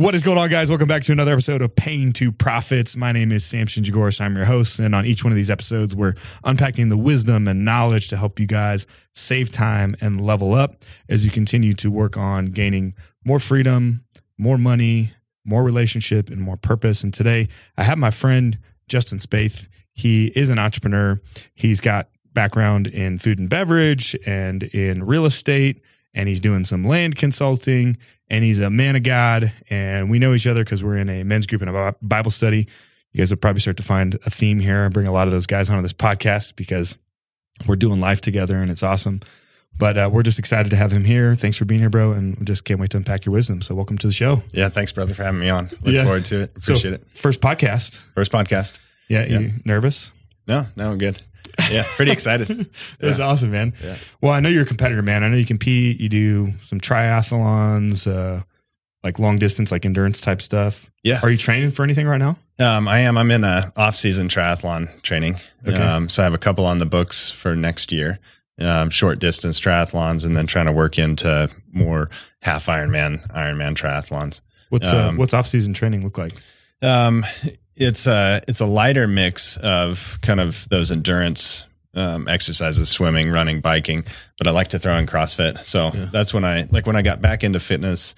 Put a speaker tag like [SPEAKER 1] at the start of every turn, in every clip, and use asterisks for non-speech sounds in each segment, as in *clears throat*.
[SPEAKER 1] What is going on, guys? Welcome back to another episode of Pain to Profits. My name is Samson Jagoras. I'm your host. And on each one of these episodes, we're unpacking the wisdom and knowledge to help you guys save time and level up as you continue to work on gaining more freedom, more money, more relationship, and more purpose. And today, I have my friend Justin Spaeth. He is an entrepreneur. He's got background in food and beverage and in real estate, and he's doing some land consulting and he's a man of God. And we know each other because we're in a men's group and a Bible study. You guys will probably start to find a theme here. I bring a lot of those guys onto this podcast because we're doing life together and it's awesome. But uh, we're just excited to have him here. Thanks for being here, bro. And we just can't wait to unpack your wisdom. So welcome to the show.
[SPEAKER 2] Yeah, thanks, brother, for having me on. Look
[SPEAKER 1] Yeah.
[SPEAKER 2] forward to it. Appreciate
[SPEAKER 1] so,
[SPEAKER 2] it.
[SPEAKER 1] First podcast.
[SPEAKER 2] First podcast.
[SPEAKER 1] Yeah,
[SPEAKER 2] Yeah.
[SPEAKER 1] you nervous?
[SPEAKER 2] No, no, I'm good. *laughs* Yeah, pretty excited. *laughs*
[SPEAKER 1] That's
[SPEAKER 2] Yeah.
[SPEAKER 1] awesome, man.
[SPEAKER 2] Yeah.
[SPEAKER 1] Well, I know you're a competitor, man. I know you compete. You do some triathlons, uh, like long distance, like endurance type stuff.
[SPEAKER 2] Yeah.
[SPEAKER 1] Are you training for anything right now?
[SPEAKER 2] Um, I am. I'm in a off-season triathlon training.
[SPEAKER 1] Okay.
[SPEAKER 2] Um, so I have a couple on the books for next year. Um, short distance triathlons, and then trying to work into more half Ironman, Ironman triathlons.
[SPEAKER 1] What's uh,
[SPEAKER 2] Um,
[SPEAKER 1] what's off season training look like?
[SPEAKER 2] Um, it's a it's a lighter mix of kind of those endurance um, exercises, swimming, running, biking. But I like to throw in CrossFit. So
[SPEAKER 1] Yeah.
[SPEAKER 2] that's when I like when I got back into fitness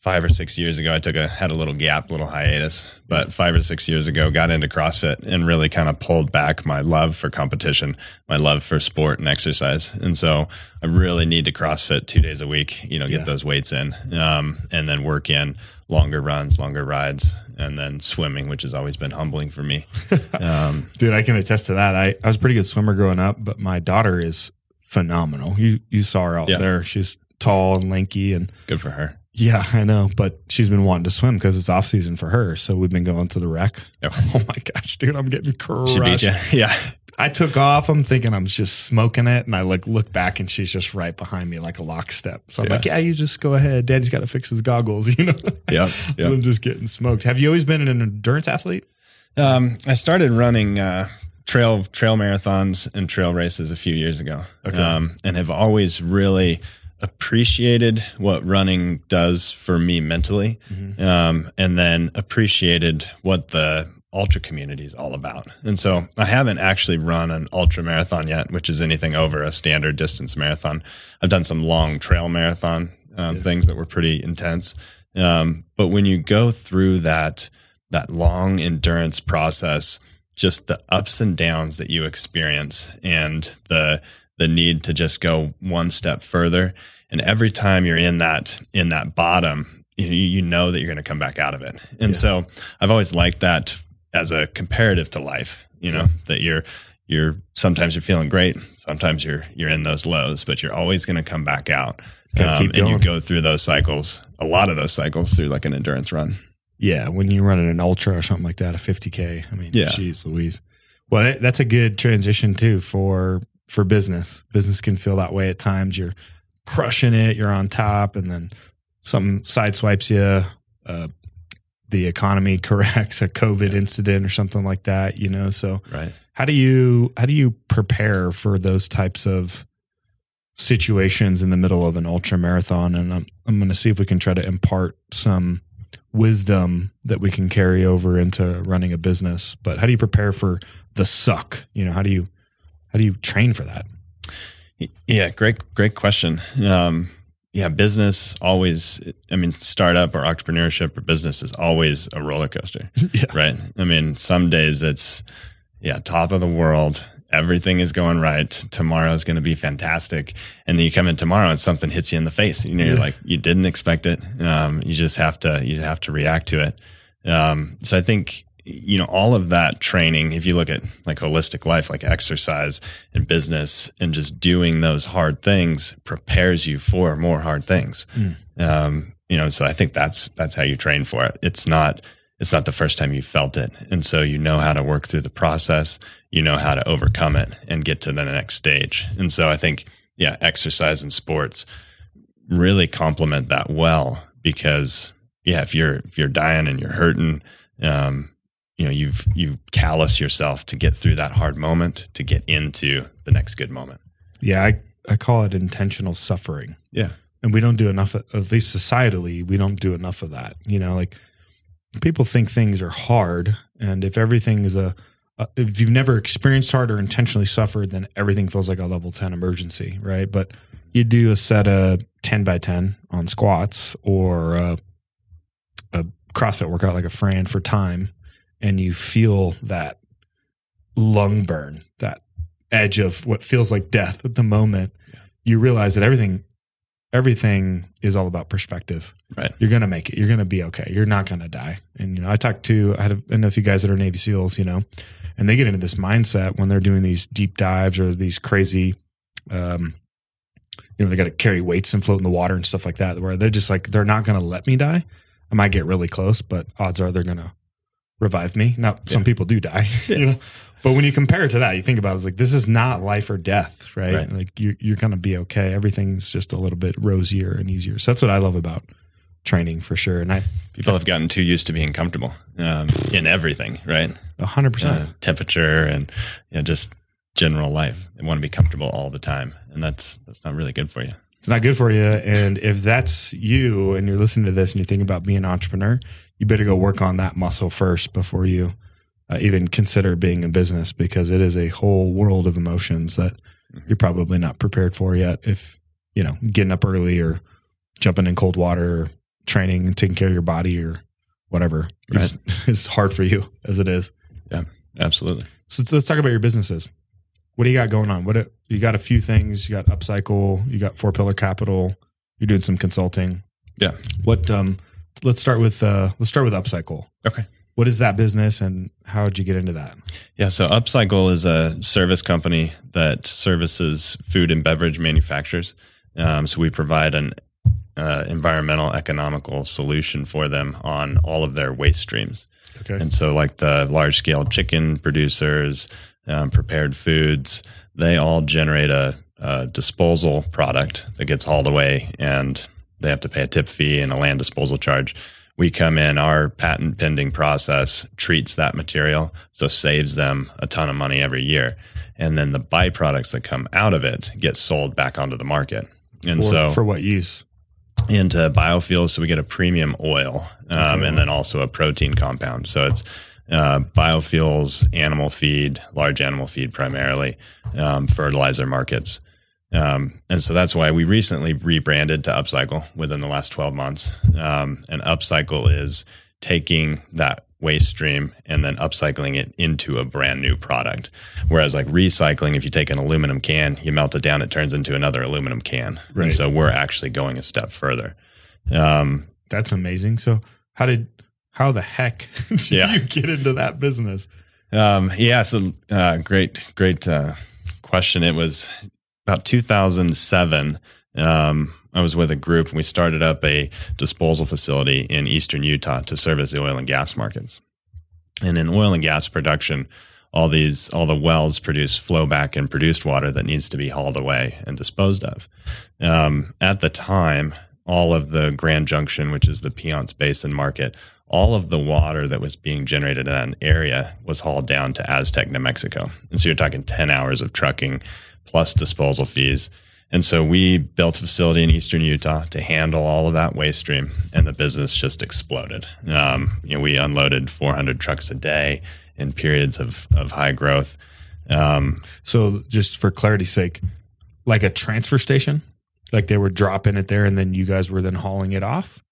[SPEAKER 2] five or six years ago. I took a had a little gap, little hiatus. But five or six years ago, got into CrossFit and really kind of pulled back my love for competition, my love for sport and exercise. And so I really need to CrossFit two days a week. You know, get
[SPEAKER 1] Yeah.
[SPEAKER 2] those weights in, um, and then work in longer runs, longer rides, and then swimming, which has always been humbling for me. *laughs* Um,
[SPEAKER 1] Dude, I can attest to that. I, I was a pretty good swimmer growing up, but my daughter is phenomenal. You you saw her out
[SPEAKER 2] Yeah.
[SPEAKER 1] there. She's tall and lanky and
[SPEAKER 2] good for her.
[SPEAKER 1] yeah, I know. But she's been wanting to swim because it's off season for her. So we've been going to the rec.
[SPEAKER 2] Yep. *laughs*
[SPEAKER 1] Oh my gosh, dude, I'm getting crushed.
[SPEAKER 2] She beat you. *laughs* Yeah.
[SPEAKER 1] I took off. I'm thinking I'm just smoking it, and I like look back, and she's just right behind me, like a lockstep. So I'm
[SPEAKER 2] Yeah.
[SPEAKER 1] like, "Yeah, you just go ahead. Daddy's got to fix his goggles." *laughs* You know,
[SPEAKER 2] yeah, Yep.
[SPEAKER 1] I'm just getting smoked. Have you always been an endurance athlete?
[SPEAKER 2] Um, I started running uh, trail trail marathons and trail races a few years ago,
[SPEAKER 1] Okay.
[SPEAKER 2] um, and have always really appreciated what running does for me mentally, um, and then appreciated what the ultra community is all about. And so I haven't actually run an ultra marathon yet, which is anything over a standard distance marathon. I've done some long trail marathon um,
[SPEAKER 1] Yeah.
[SPEAKER 2] things that were pretty intense. Um, but when you go through that that long endurance process, just the ups and downs that you experience and the the need to just go one step further. And every time you're in that in that bottom, you, you know that you're going to come back out of it. And
[SPEAKER 1] Yeah.
[SPEAKER 2] so I've always liked that as a comparative to life, you know, that you're you're sometimes you're feeling great, sometimes you're you're in those lows, but you're always going to come back out. Um, and you go through those cycles, a lot of those cycles through like an endurance run.
[SPEAKER 1] Yeah, when you're running an ultra or something like that, a 50k. I mean,
[SPEAKER 2] Yeah.
[SPEAKER 1] geez, Louise. Well, that's a good transition too for for business. Business can feel that way at times. You're crushing it, you're on top, and then something sideswipes you. Uh, the economy *laughs* corrects a COVID incident or something like that. You know, so
[SPEAKER 2] Right.
[SPEAKER 1] how do you how do you prepare for those types of situations in the middle of an ultra marathon and i'm, I'm going to see if we can try to impart some wisdom that we can carry over into running a business but how do you prepare for the suck you know how do you how do you train for that
[SPEAKER 2] Yeah, great, great question. Um, yeah, business always, I mean, startup or entrepreneurship or business is always a roller coaster, *laughs*
[SPEAKER 1] yeah
[SPEAKER 2] right? I mean, some days it's, yeah, top of the world. Everything is going right. Tomorrow is going to be fantastic. And then you come in tomorrow and something hits you in the face. You know, you're
[SPEAKER 1] Yeah.
[SPEAKER 2] like, you didn't expect it. Um, you just have to, you have to react to it. Um, so I think, you know, all of that training, if you look at like holistic life, like exercise and business and just doing those hard things prepares you for more hard things.
[SPEAKER 1] Mm.
[SPEAKER 2] Um, you know, so I think that's, that's how you train for it. It's not, it's not the first time you felt it. And so you know how to work through the process, you know how to overcome it and get to the next stage. And so I think, yeah, exercise and sports really complement that well because yeah, if you're, if you're dying and you're hurting, um, you know, you've, you've callous yourself to get through that hard moment to get into the next good moment.
[SPEAKER 1] yeah i, I call it intentional suffering
[SPEAKER 2] Yeah.
[SPEAKER 1] and we don't do enough. At least societally, we don't do enough of that. You know, like people think things are hard, and if everything is a uh, if you've never experienced hard or intentionally suffered, then everything feels like a level 10 emergency, right? But you do a set of 10 by 10 on squats or a, a CrossFit workout like a Fran for time, and you feel that lung burn, that edge of what feels like death at the moment, yeah. you realize that everything everything is all about perspective.
[SPEAKER 2] Right.
[SPEAKER 1] You're going to make it. You're going to be okay. You're not going to die. And, you know, I talked to, I had a, I know a few guys that are Navy SEALs, you know, and they get into this mindset when they're doing these deep dives or these crazy, um, you know, they got to carry weights and float in the water and stuff like that, where they're just like, they're not going to let me die. I might get really close, but odds are they're going to revive me. Now, some people do die, *laughs* you know, but when you compare it to that, you think about it, it's like this is not life or death, right? right. Like you, you're going to be okay. Everything's just a little bit rosier and easier. So that's what I love about training for sure. And I
[SPEAKER 2] people have gotten too used to being comfortable um, in everything, right?
[SPEAKER 1] A hundred percent
[SPEAKER 2] uh, temperature and you know, just general life. They want to be comfortable all the time, and that's that's not really good for you.
[SPEAKER 1] It's not good for you. And if that's you, and you're listening to this, and you're thinking about being an entrepreneur, you better go work on that muscle first before you uh, even consider being in business because it is a whole world of emotions that mm-hmm. you're probably not prepared for yet. If you know, getting up early or jumping in cold water, or training, and taking care of your body, or whatever right. is, *laughs* is hard for you as it is.
[SPEAKER 2] Yeah, absolutely.
[SPEAKER 1] So let's talk about your businesses. What do you got going on? What you got? A few things. You got Upcycle. You got Four Pillar Capital. You're doing some consulting.
[SPEAKER 2] Yeah.
[SPEAKER 1] What? Um. Let's start with. Uh. Let's start with Upcycle.
[SPEAKER 2] Okay
[SPEAKER 1] what is that business and how did you get into that?
[SPEAKER 2] Yeah, so Upcycle is a service company that services food and beverage manufacturers. Um, so we provide an uh, environmental economical solution for them on all of their waste streams. Okay. And so, like the large scale chicken producers, um, prepared foods, they all generate a, a disposal product that gets hauled away and they have to pay a tip fee and a land disposal charge we come in, our patent pending process treats that material, so saves them a ton of money every year. And then the byproducts that come out of it get sold back onto the market. And
[SPEAKER 1] for,
[SPEAKER 2] so,
[SPEAKER 1] for what use?
[SPEAKER 2] Into biofuels. So we get a premium oil um, okay. and then also a protein compound. So it's uh, biofuels, animal feed, large animal feed primarily, um, fertilizer markets. Um, and so that's why we recently rebranded to Upcycle within the last 12 months. Um, and Upcycle is taking that waste stream and then upcycling it into a brand new product. Whereas like recycling, if you take an aluminum can, you melt it down, it turns into another aluminum can. Right. And so we're actually going a step further.
[SPEAKER 1] Um, That's amazing. So how did, how the heck *laughs* did yeah. you get into that business?
[SPEAKER 2] Um, yeah. So, uh, great, great, uh, question. It was about 2007, um, I was with a group and we started up a disposal facility in eastern Utah to service the oil and gas markets. And in oil and gas production, all these all the wells produce flowback and produced water that needs to be hauled away and disposed of. Um, at the time, all of the Grand Junction, which is the Piceance Basin market, all of the water that was being generated in that area was hauled down to Aztec, New Mexico. And so you're talking 10 hours of trucking plus disposal fees. And so we built a facility in eastern Utah to handle all of that waste stream, and the business just exploded. Um, you know, we unloaded 400 trucks a day in periods of, of high growth.
[SPEAKER 1] Um, so, just for clarity's sake, like a transfer station, like they were dropping it there, and then you guys were then hauling it off.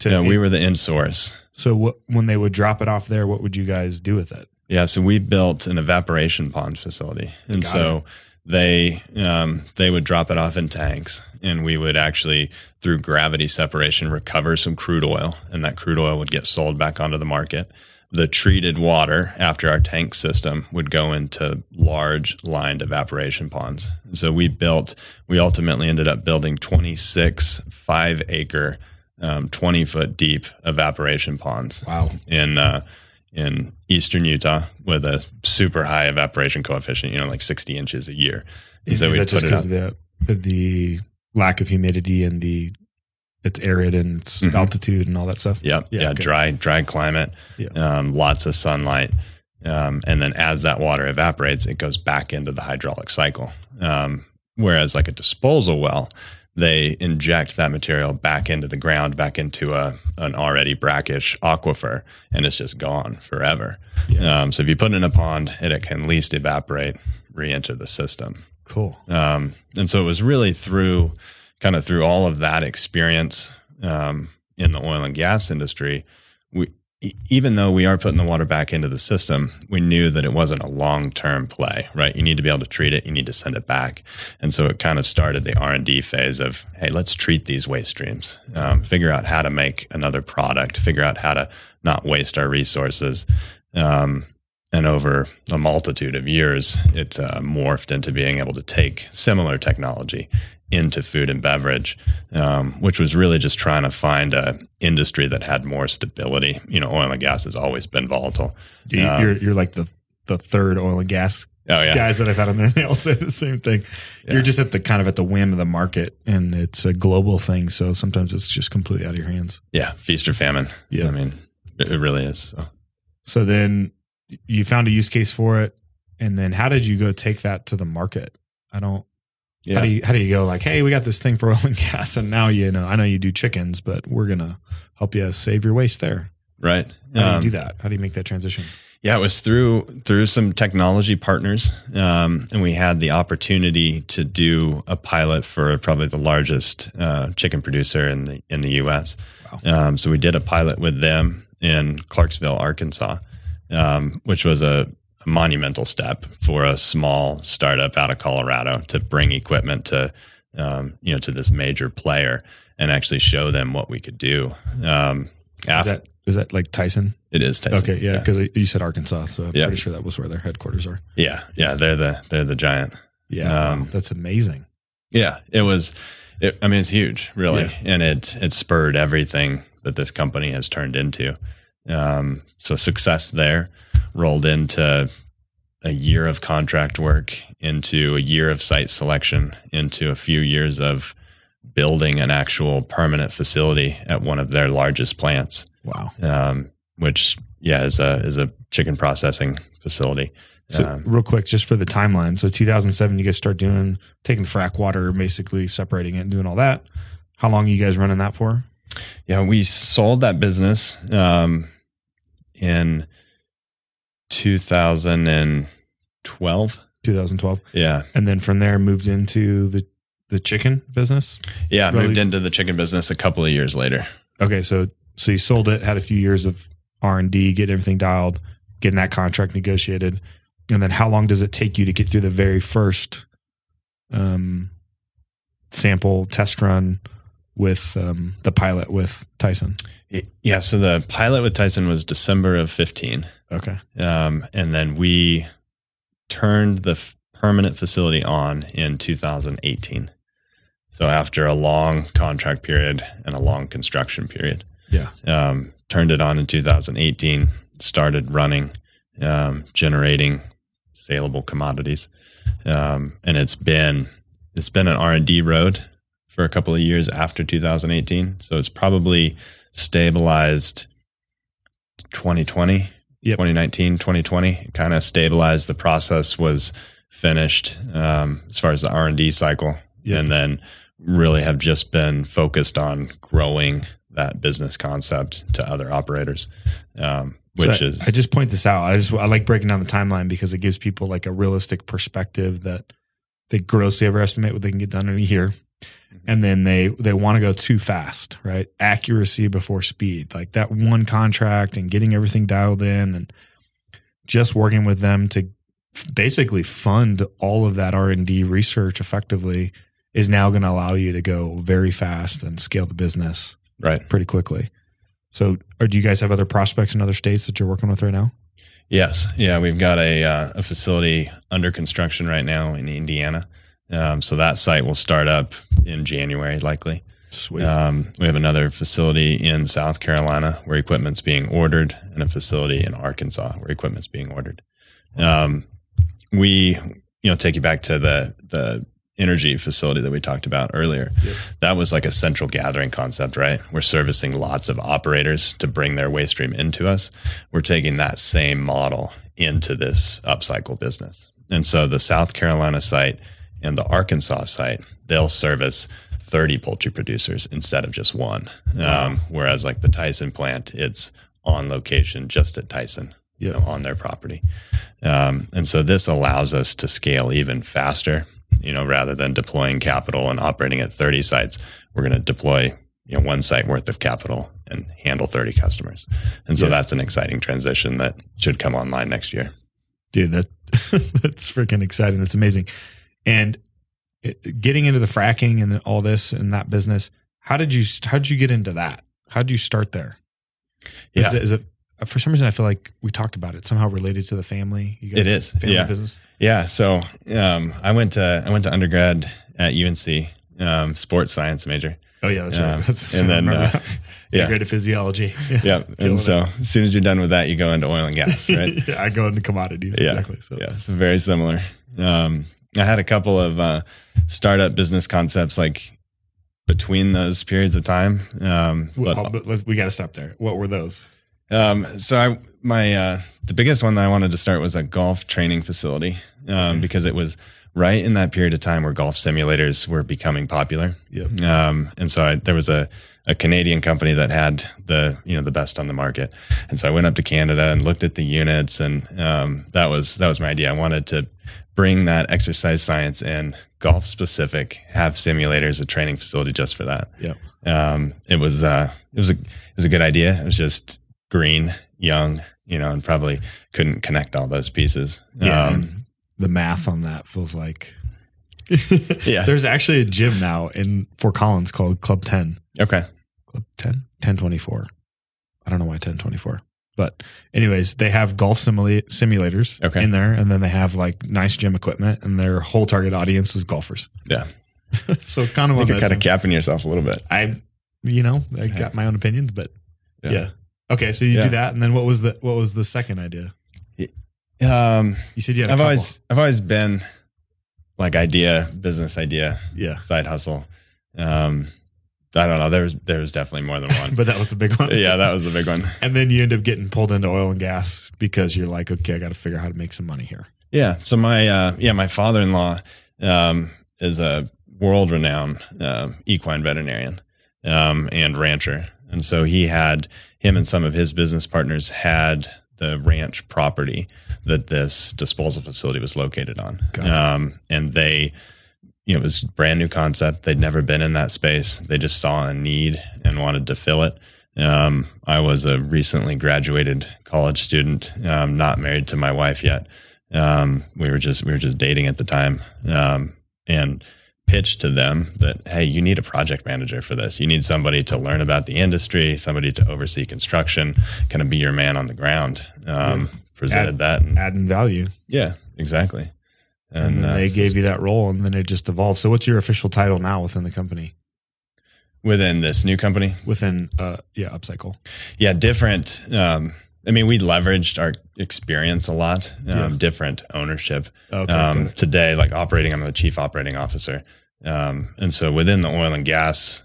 [SPEAKER 2] To no, we were the in source.
[SPEAKER 1] So, what, when they would drop it off there, what would you guys do with it?
[SPEAKER 2] Yeah, so we built an evaporation pond facility, and Got so. It they um, they would drop it off in tanks and we would actually through gravity separation recover some crude oil and that crude oil would get sold back onto the market. The treated water after our tank system would go into large lined evaporation ponds. And so we built we ultimately ended up building 26 five acre um, 20 foot deep evaporation ponds.
[SPEAKER 1] Wow.
[SPEAKER 2] In uh, in eastern Utah with a super high evaporation coefficient, you know, like 60 inches a year.
[SPEAKER 1] And so is that just because the the lack of humidity and the it's arid and it's mm-hmm. altitude and all that stuff?
[SPEAKER 2] Yep. Yeah. Yeah. Okay. Dry, dry climate, yeah. um, lots of sunlight. Um, and then as that water evaporates, it goes back into the hydraulic cycle. Um, whereas like a disposal well, they inject that material back into the ground, back into a an already brackish aquifer, and it's just gone forever.
[SPEAKER 1] Yeah.
[SPEAKER 2] Um, so if you put it in a pond, it, it can least evaporate, re-enter the system.
[SPEAKER 1] Cool.
[SPEAKER 2] Um, and so it was really through kind of through all of that experience um, in the oil and gas industry, we even though we are putting the water back into the system, we knew that it wasn't a long term play, right? You need to be able to treat it, you need to send it back, and so it kind of started the R and D phase of, hey, let's treat these waste streams, um, figure out how to make another product, figure out how to not waste our resources. Um, and over a multitude of years, it uh, morphed into being able to take similar technology into food and beverage, um, which was really just trying to find a industry that had more stability. You know, oil and gas has always been volatile.
[SPEAKER 1] You,
[SPEAKER 2] Um,
[SPEAKER 1] you're you're like the the third oil and gas
[SPEAKER 2] Oh yeah,
[SPEAKER 1] guys that I've had on there. *laughs* They all say the same thing.
[SPEAKER 2] Yeah.
[SPEAKER 1] You're just at the kind of at the whim of the market, and it's a global thing. So sometimes it's just completely out of your hands.
[SPEAKER 2] yeah, feast or famine.
[SPEAKER 1] Yeah.
[SPEAKER 2] I mean, it, it really is. So.
[SPEAKER 1] So then you found a use case for it, and then how did you go take that to the market? I don't.
[SPEAKER 2] Yeah.
[SPEAKER 1] How do you how do you go like, hey, we got this thing for oil and gas, and now you know I know you do chickens, but we're gonna help you save your waste there.
[SPEAKER 2] right.
[SPEAKER 1] How do
[SPEAKER 2] Um,
[SPEAKER 1] you do that? How do you make that transition?
[SPEAKER 2] Yeah, it was through through some technology partners, um, and we had the opportunity to do a pilot for probably the largest uh, chicken producer in the in the U.S.
[SPEAKER 1] Wow.
[SPEAKER 2] Um, so we did a pilot with them in Clarksville, Arkansas, um, which was a, a monumental step for a small startup out of Colorado to bring equipment to um, you know to this major player and actually show them what we could do. Um,
[SPEAKER 1] Is that is that like Tyson?
[SPEAKER 2] it is Tyson.
[SPEAKER 1] Okay, yeah, because you said Arkansas, so I'm
[SPEAKER 2] Yeah.
[SPEAKER 1] pretty sure that was where their headquarters are.
[SPEAKER 2] yeah, yeah. They're the they're the giant.
[SPEAKER 1] Yeah,
[SPEAKER 2] Um,
[SPEAKER 1] that's amazing.
[SPEAKER 2] Yeah, it was. It, I mean, it's huge, really,
[SPEAKER 1] Yeah.
[SPEAKER 2] and it it spurred everything that this company has turned into. Um, so success there rolled into a year of contract work, into a year of site selection, into a few years of building an actual permanent facility at one of their largest plants,
[SPEAKER 1] Wow.
[SPEAKER 2] um, which yeah is a is a chicken processing facility.
[SPEAKER 1] So
[SPEAKER 2] Um,
[SPEAKER 1] real quick, just for the timeline. So 2007, you guys start doing taking the frac water, basically separating it and doing all that. How long are you guys running that for?
[SPEAKER 2] Yeah, we sold that business um, in 2012.
[SPEAKER 1] 2012,
[SPEAKER 2] Yeah,
[SPEAKER 1] and then from there moved into the the chicken business.
[SPEAKER 2] yeah.
[SPEAKER 1] Really?
[SPEAKER 2] Moved into the chicken business a couple of years later.
[SPEAKER 1] Okay, so so you sold it, had a few years of R and D, getting everything dialed, getting that contract negotiated, and then how long does it take you to get through the very first um, sample test run with um, the pilot with Tyson?
[SPEAKER 2] Yeah, so the pilot with Tyson was December of 15,
[SPEAKER 1] Okay,
[SPEAKER 2] um, and then we turned the f- permanent facility on in 2018. So after a long contract period and a long construction period.
[SPEAKER 1] yeah,
[SPEAKER 2] um, turned it on in 2018 started running um, generating saleable commodities. Um, and it's been it's been an r&d road for a couple of years after 2018 so it's probably stabilized 2020
[SPEAKER 1] Yep.
[SPEAKER 2] 2019 2020 kind of stabilized the process was finished um, as far as the r&d cycle
[SPEAKER 1] Yep.
[SPEAKER 2] and then really have just been focused on growing that business concept to other operators um, which
[SPEAKER 1] So I-
[SPEAKER 2] is
[SPEAKER 1] I just point this out. I just I like breaking down the timeline because it gives people like a realistic perspective that they grossly overestimate what they can get done in a year, and then they they want to go too fast, right? Accuracy before speed, like that one contract and getting everything dialed in, and just working with them to f- basically fund all of that R and D research effectively is now going to allow you to go very fast and scale the business
[SPEAKER 2] right
[SPEAKER 1] pretty quickly. So, or do you guys have other prospects in other states that you're working with right now?
[SPEAKER 2] yes yeah we've got a, uh, a facility under construction right now in indiana um, so that site will start up in january likely
[SPEAKER 1] Sweet.
[SPEAKER 2] Um, we have another facility in South Carolina where equipment's being ordered, and a facility in Arkansas where equipment's being ordered. Um, we, you know, take you back to the the energy facility that we talked about earlier.
[SPEAKER 1] Yep.
[SPEAKER 2] That was like a central gathering concept, right? We're servicing lots of operators to bring their waste stream into us. We're taking that same model into this upcycle business. And so the South Carolina site and the Arkansas site, they'll service 30 poultry producers instead of just one. Um, whereas like the Tyson plant, it's on location just at Tyson, you
[SPEAKER 1] Yeah.
[SPEAKER 2] know, on their property. Um, and so this allows us to scale even faster, you know, rather than deploying capital and operating at 30 sites, we're going to deploy, you know, one site worth of capital and handle 30 customers. And so
[SPEAKER 1] Yeah.
[SPEAKER 2] that's an exciting transition that should come online next year.
[SPEAKER 1] dude that *laughs* that's freaking exciting it's amazing and it, getting into the fracking and all this and that business how did you how did you get into that how did you start there
[SPEAKER 2] Yeah.
[SPEAKER 1] is it, is it for some reason i feel like we talked about it somehow related to the family you
[SPEAKER 2] It is,
[SPEAKER 1] family
[SPEAKER 2] yeah.
[SPEAKER 1] business
[SPEAKER 2] Yeah. So um, I went to I went to undergrad at UNC, um, sports science major.
[SPEAKER 1] oh yeah that's
[SPEAKER 2] Um,
[SPEAKER 1] right that's,
[SPEAKER 2] and then, uh, yeah.
[SPEAKER 1] great at physiology *laughs*
[SPEAKER 2] Yeah. *laughs*
[SPEAKER 1] Killing
[SPEAKER 2] And so as soon as you're done with that, you go into oil and gas, right? *laughs*
[SPEAKER 1] yeah, i go into commodities
[SPEAKER 2] Yeah.
[SPEAKER 1] exactly so
[SPEAKER 2] yeah. So very similar. Um, I had a couple of uh, startup business concepts like between those periods of time. Um, but
[SPEAKER 1] but let's, we got to stop there what were those
[SPEAKER 2] Um, so I, my, uh, the biggest one that I wanted to start was a golf training facility, um, because it was right in that period of time where golf simulators were becoming popular.
[SPEAKER 1] Yep.
[SPEAKER 2] Um, and so I, there was a, a Canadian company that had the, you know, the best on the market. And so I went up to Canada and looked at the units and, um, that was, that was my idea. I wanted to bring that exercise science in golf specific, have simulators, a training facility just for that
[SPEAKER 1] Yep.
[SPEAKER 2] um, it was uh, it was a it was a good idea. It was just green, young, you know, and probably couldn't connect all those pieces.
[SPEAKER 1] Yeah,
[SPEAKER 2] Um,
[SPEAKER 1] the math on that feels like. *laughs*
[SPEAKER 2] Yeah.
[SPEAKER 1] There's actually a gym now in Fort Collins called Club 10.
[SPEAKER 2] okay.
[SPEAKER 1] Club 10? 1024. I don't know why 1024. But, anyways, they have golf simula- simulators
[SPEAKER 2] Okay.
[SPEAKER 1] in there, and then they have like nice gym equipment, and their whole target audience is golfers.
[SPEAKER 2] Yeah. *laughs*
[SPEAKER 1] so, kind of
[SPEAKER 2] I think you're kind of capping yourself a little bit.
[SPEAKER 1] I, you know, I
[SPEAKER 2] Yeah.
[SPEAKER 1] got my own opinions, but yeah.
[SPEAKER 2] Yeah.
[SPEAKER 1] Okay, so you
[SPEAKER 2] Yeah.
[SPEAKER 1] do that, and then what was the what was the second idea?
[SPEAKER 2] Um,
[SPEAKER 1] You said you had
[SPEAKER 2] I've always I've always been like idea, business idea,
[SPEAKER 1] yeah,
[SPEAKER 2] side hustle. Um, I don't know. There was there was definitely more than *laughs* one.
[SPEAKER 1] but that was the big one.
[SPEAKER 2] yeah, that was the big one.
[SPEAKER 1] And then you end up getting pulled into oil and gas because you're like, okay, I got to figure out how to make some money here.
[SPEAKER 2] Yeah. So my uh, yeah, my father-in-law um, is a world-renowned uh, equine veterinarian um, and rancher, and so he had him and some of his business partners had the ranch property that this disposal facility was located on, um, and they. You know, it was a brand new concept. They'd never been in that space. They just saw a need and wanted to fill it. Um, I was a recently graduated college student, um, not married to my wife yet. Um, we were just we were just dating at the time, um, and pitched to them that hey, you need a project manager for this. You need somebody to learn about the industry, somebody to oversee construction, kind of be your man on the ground. Um, Presented
[SPEAKER 1] Add-
[SPEAKER 2] that, and
[SPEAKER 1] Adding value.
[SPEAKER 2] yeah, exactly.
[SPEAKER 1] And, then
[SPEAKER 2] uh,
[SPEAKER 1] they gave you that role and then it just evolved. So what's your official title now within the company?
[SPEAKER 2] within this new company.
[SPEAKER 1] Within, uh, yeah, Upcycle.
[SPEAKER 2] Yeah, different. Um, I mean, we leveraged our experience a lot. Um,
[SPEAKER 1] Yeah.
[SPEAKER 2] Different ownership.
[SPEAKER 1] Okay.
[SPEAKER 2] um, today, like operating, I'm the chief operating officer. Um, and so within the oil and gas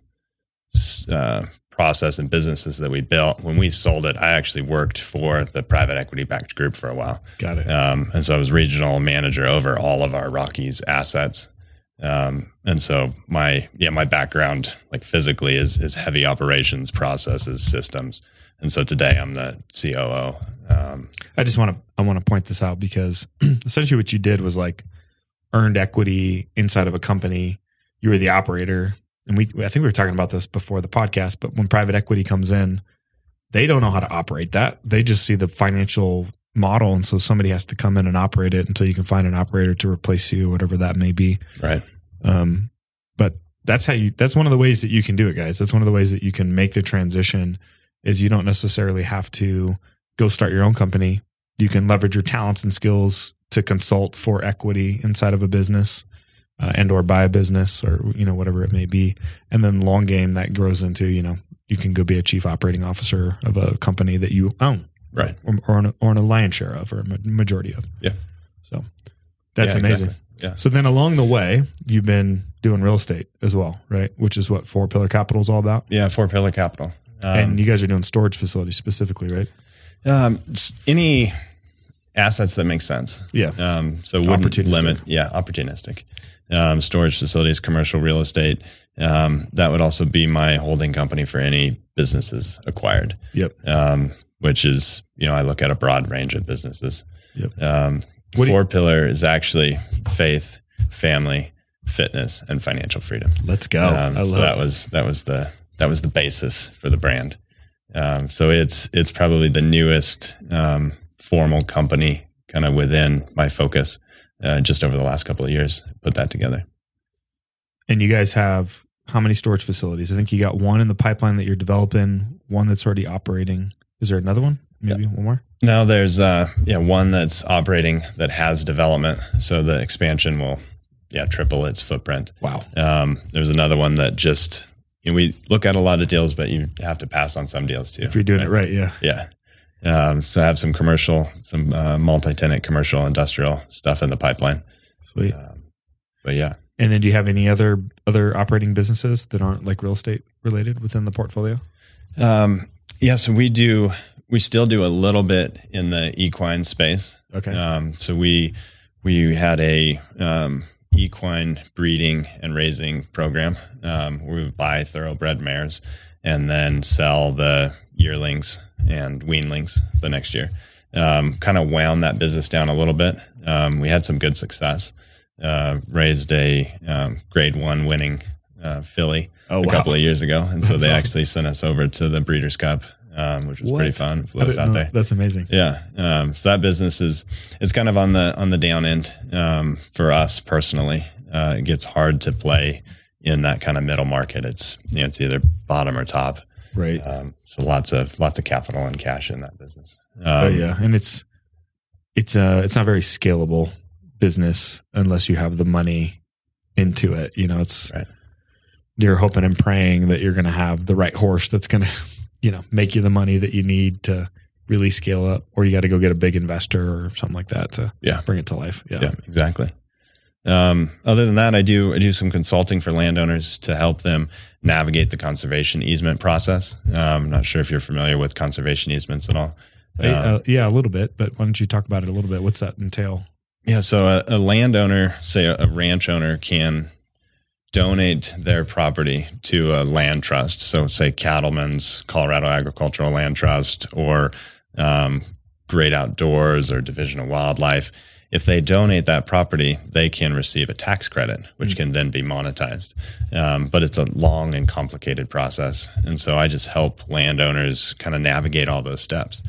[SPEAKER 2] uh, process and businesses that we built, when we sold it, I actually worked for the private equity backed group for a while.
[SPEAKER 1] Got it.
[SPEAKER 2] Um, and so I was regional manager over all of our Rockies assets. Um, and so my, yeah, my background, like physically is, is heavy operations, processes, systems. And so today I'm the COO. Um,
[SPEAKER 1] I just want to I want to point this out because *clears throat* essentially what you did was like earned equity inside of a company. You were the operator, and we I think we were talking about this before the podcast. But when private equity comes in, they don't know how to operate that. They just see the financial model, and so somebody has to come in and operate it until you can find an operator to replace you, whatever that may be.
[SPEAKER 2] right.
[SPEAKER 1] Um, but that's how you. That's one of the ways that you can do it, guys. That's one of the ways that you can make the transition. Is you don't necessarily have to go start your own company. You can leverage your talents and skills to consult for equity inside of a business, uh, and or buy a business, or you know whatever it may be. And then long game that grows into you know you can go be a chief operating officer of a company that you own,
[SPEAKER 2] Right.
[SPEAKER 1] or or an, or an a lion's share of, or a majority of.
[SPEAKER 2] Yeah.
[SPEAKER 1] So that's
[SPEAKER 2] Yeah,
[SPEAKER 1] amazing.
[SPEAKER 2] exactly. Yeah.
[SPEAKER 1] So then along the way, you've been doing real estate as well, right? Which is what Four Pillar Capital is all about.
[SPEAKER 2] Yeah. Four pillar capital. Um,
[SPEAKER 1] and you guys are doing storage facilities specifically, right?
[SPEAKER 2] Um, any assets that make sense.
[SPEAKER 1] Yeah.
[SPEAKER 2] Um, so wouldn't limit. Yeah, opportunistic. Um, storage facilities, commercial real estate. Um, that would also be my holding company for any businesses acquired.
[SPEAKER 1] Yep.
[SPEAKER 2] Um, which is, you know, I look at a broad range of businesses.
[SPEAKER 1] Yep.
[SPEAKER 2] Um,
[SPEAKER 1] do you-
[SPEAKER 2] four pillar is actually faith, family, fitness, and financial freedom.
[SPEAKER 1] Let's go.
[SPEAKER 2] Um,
[SPEAKER 1] I
[SPEAKER 2] so
[SPEAKER 1] love
[SPEAKER 2] that
[SPEAKER 1] it.
[SPEAKER 2] was that was the that was the basis for the brand. Um, so it's it's probably the newest um, formal company kind of within my focus. Uh, just over the last couple of years, put that together.
[SPEAKER 1] And you guys have how many storage facilities? I think you got one in the pipeline that you're developing, one that's already operating. Is there another one? Maybe one more?
[SPEAKER 2] Now there's uh, yeah one that's operating that has development, so the expansion will yeah triple its footprint.
[SPEAKER 1] Wow.
[SPEAKER 2] Um, there's another one that just you know, we look at a lot of deals, but you have to pass on some deals too.
[SPEAKER 1] If you're doing it right, yeah.
[SPEAKER 2] Yeah. Um, so I have some commercial, some uh, multi-tenant commercial, industrial stuff in the pipeline.
[SPEAKER 1] Sweet.
[SPEAKER 2] Um, but yeah,
[SPEAKER 1] And then do you have any other other operating businesses that aren't like real estate related within the portfolio?
[SPEAKER 2] um, yeah. So we do, we still do a little bit in the equine space.
[SPEAKER 1] Okay.
[SPEAKER 2] Um, so we we had a um, equine breeding and raising program um, we would buy thoroughbred mares and then sell the yearlings and weanlings the next year. Um, kind of wound that business down a little bit. Um, we had some good success. Uh, raised a um, grade one winning uh, filly
[SPEAKER 1] oh,
[SPEAKER 2] a couple of years ago, and so *laughs*
[SPEAKER 1] That's
[SPEAKER 2] they
[SPEAKER 1] awesome.
[SPEAKER 2] actually sent us over to the Breeders' Cup, um, which was
[SPEAKER 1] What?
[SPEAKER 2] pretty fun. Flew us out there.
[SPEAKER 1] That's amazing.
[SPEAKER 2] Yeah. Um, so that business is is kind of on the on the down end um, for us personally. Uh, it gets hard to play in that kind of middle market. It's you know it's either bottom or top.
[SPEAKER 1] Right.
[SPEAKER 2] Um, so lots of lots of capital and cash in that business. Um,
[SPEAKER 1] oh yeah, and it's it's uh it's not very scalable business unless you have the money into it. You know, it's
[SPEAKER 2] Right.
[SPEAKER 1] you're hoping and praying that you're going to have the right horse that's going *laughs* to, you know, make you the money that you need to really scale up, or you got to go get a big investor or something like that to
[SPEAKER 2] Yeah.
[SPEAKER 1] bring it to life. Yeah.
[SPEAKER 2] Yeah, exactly. Um, other than that, I do I do some consulting for landowners to help them navigate the conservation easement process. Um, I'm not sure if you're familiar with conservation easements at all. Um,
[SPEAKER 1] uh, yeah, a little bit, but why don't you talk about it a little bit? What's that entail?
[SPEAKER 2] Yeah, so a, a landowner, say a, a ranch owner, can donate their property to a land trust. So, say Cattlemen's Colorado Agricultural Land Trust or um, Great Outdoors or Division of Wildlife. If they donate that property, they can receive a tax credit, which can then be monetized. Um, but it's a long and complicated process. And so I just help landowners kind of navigate all those steps.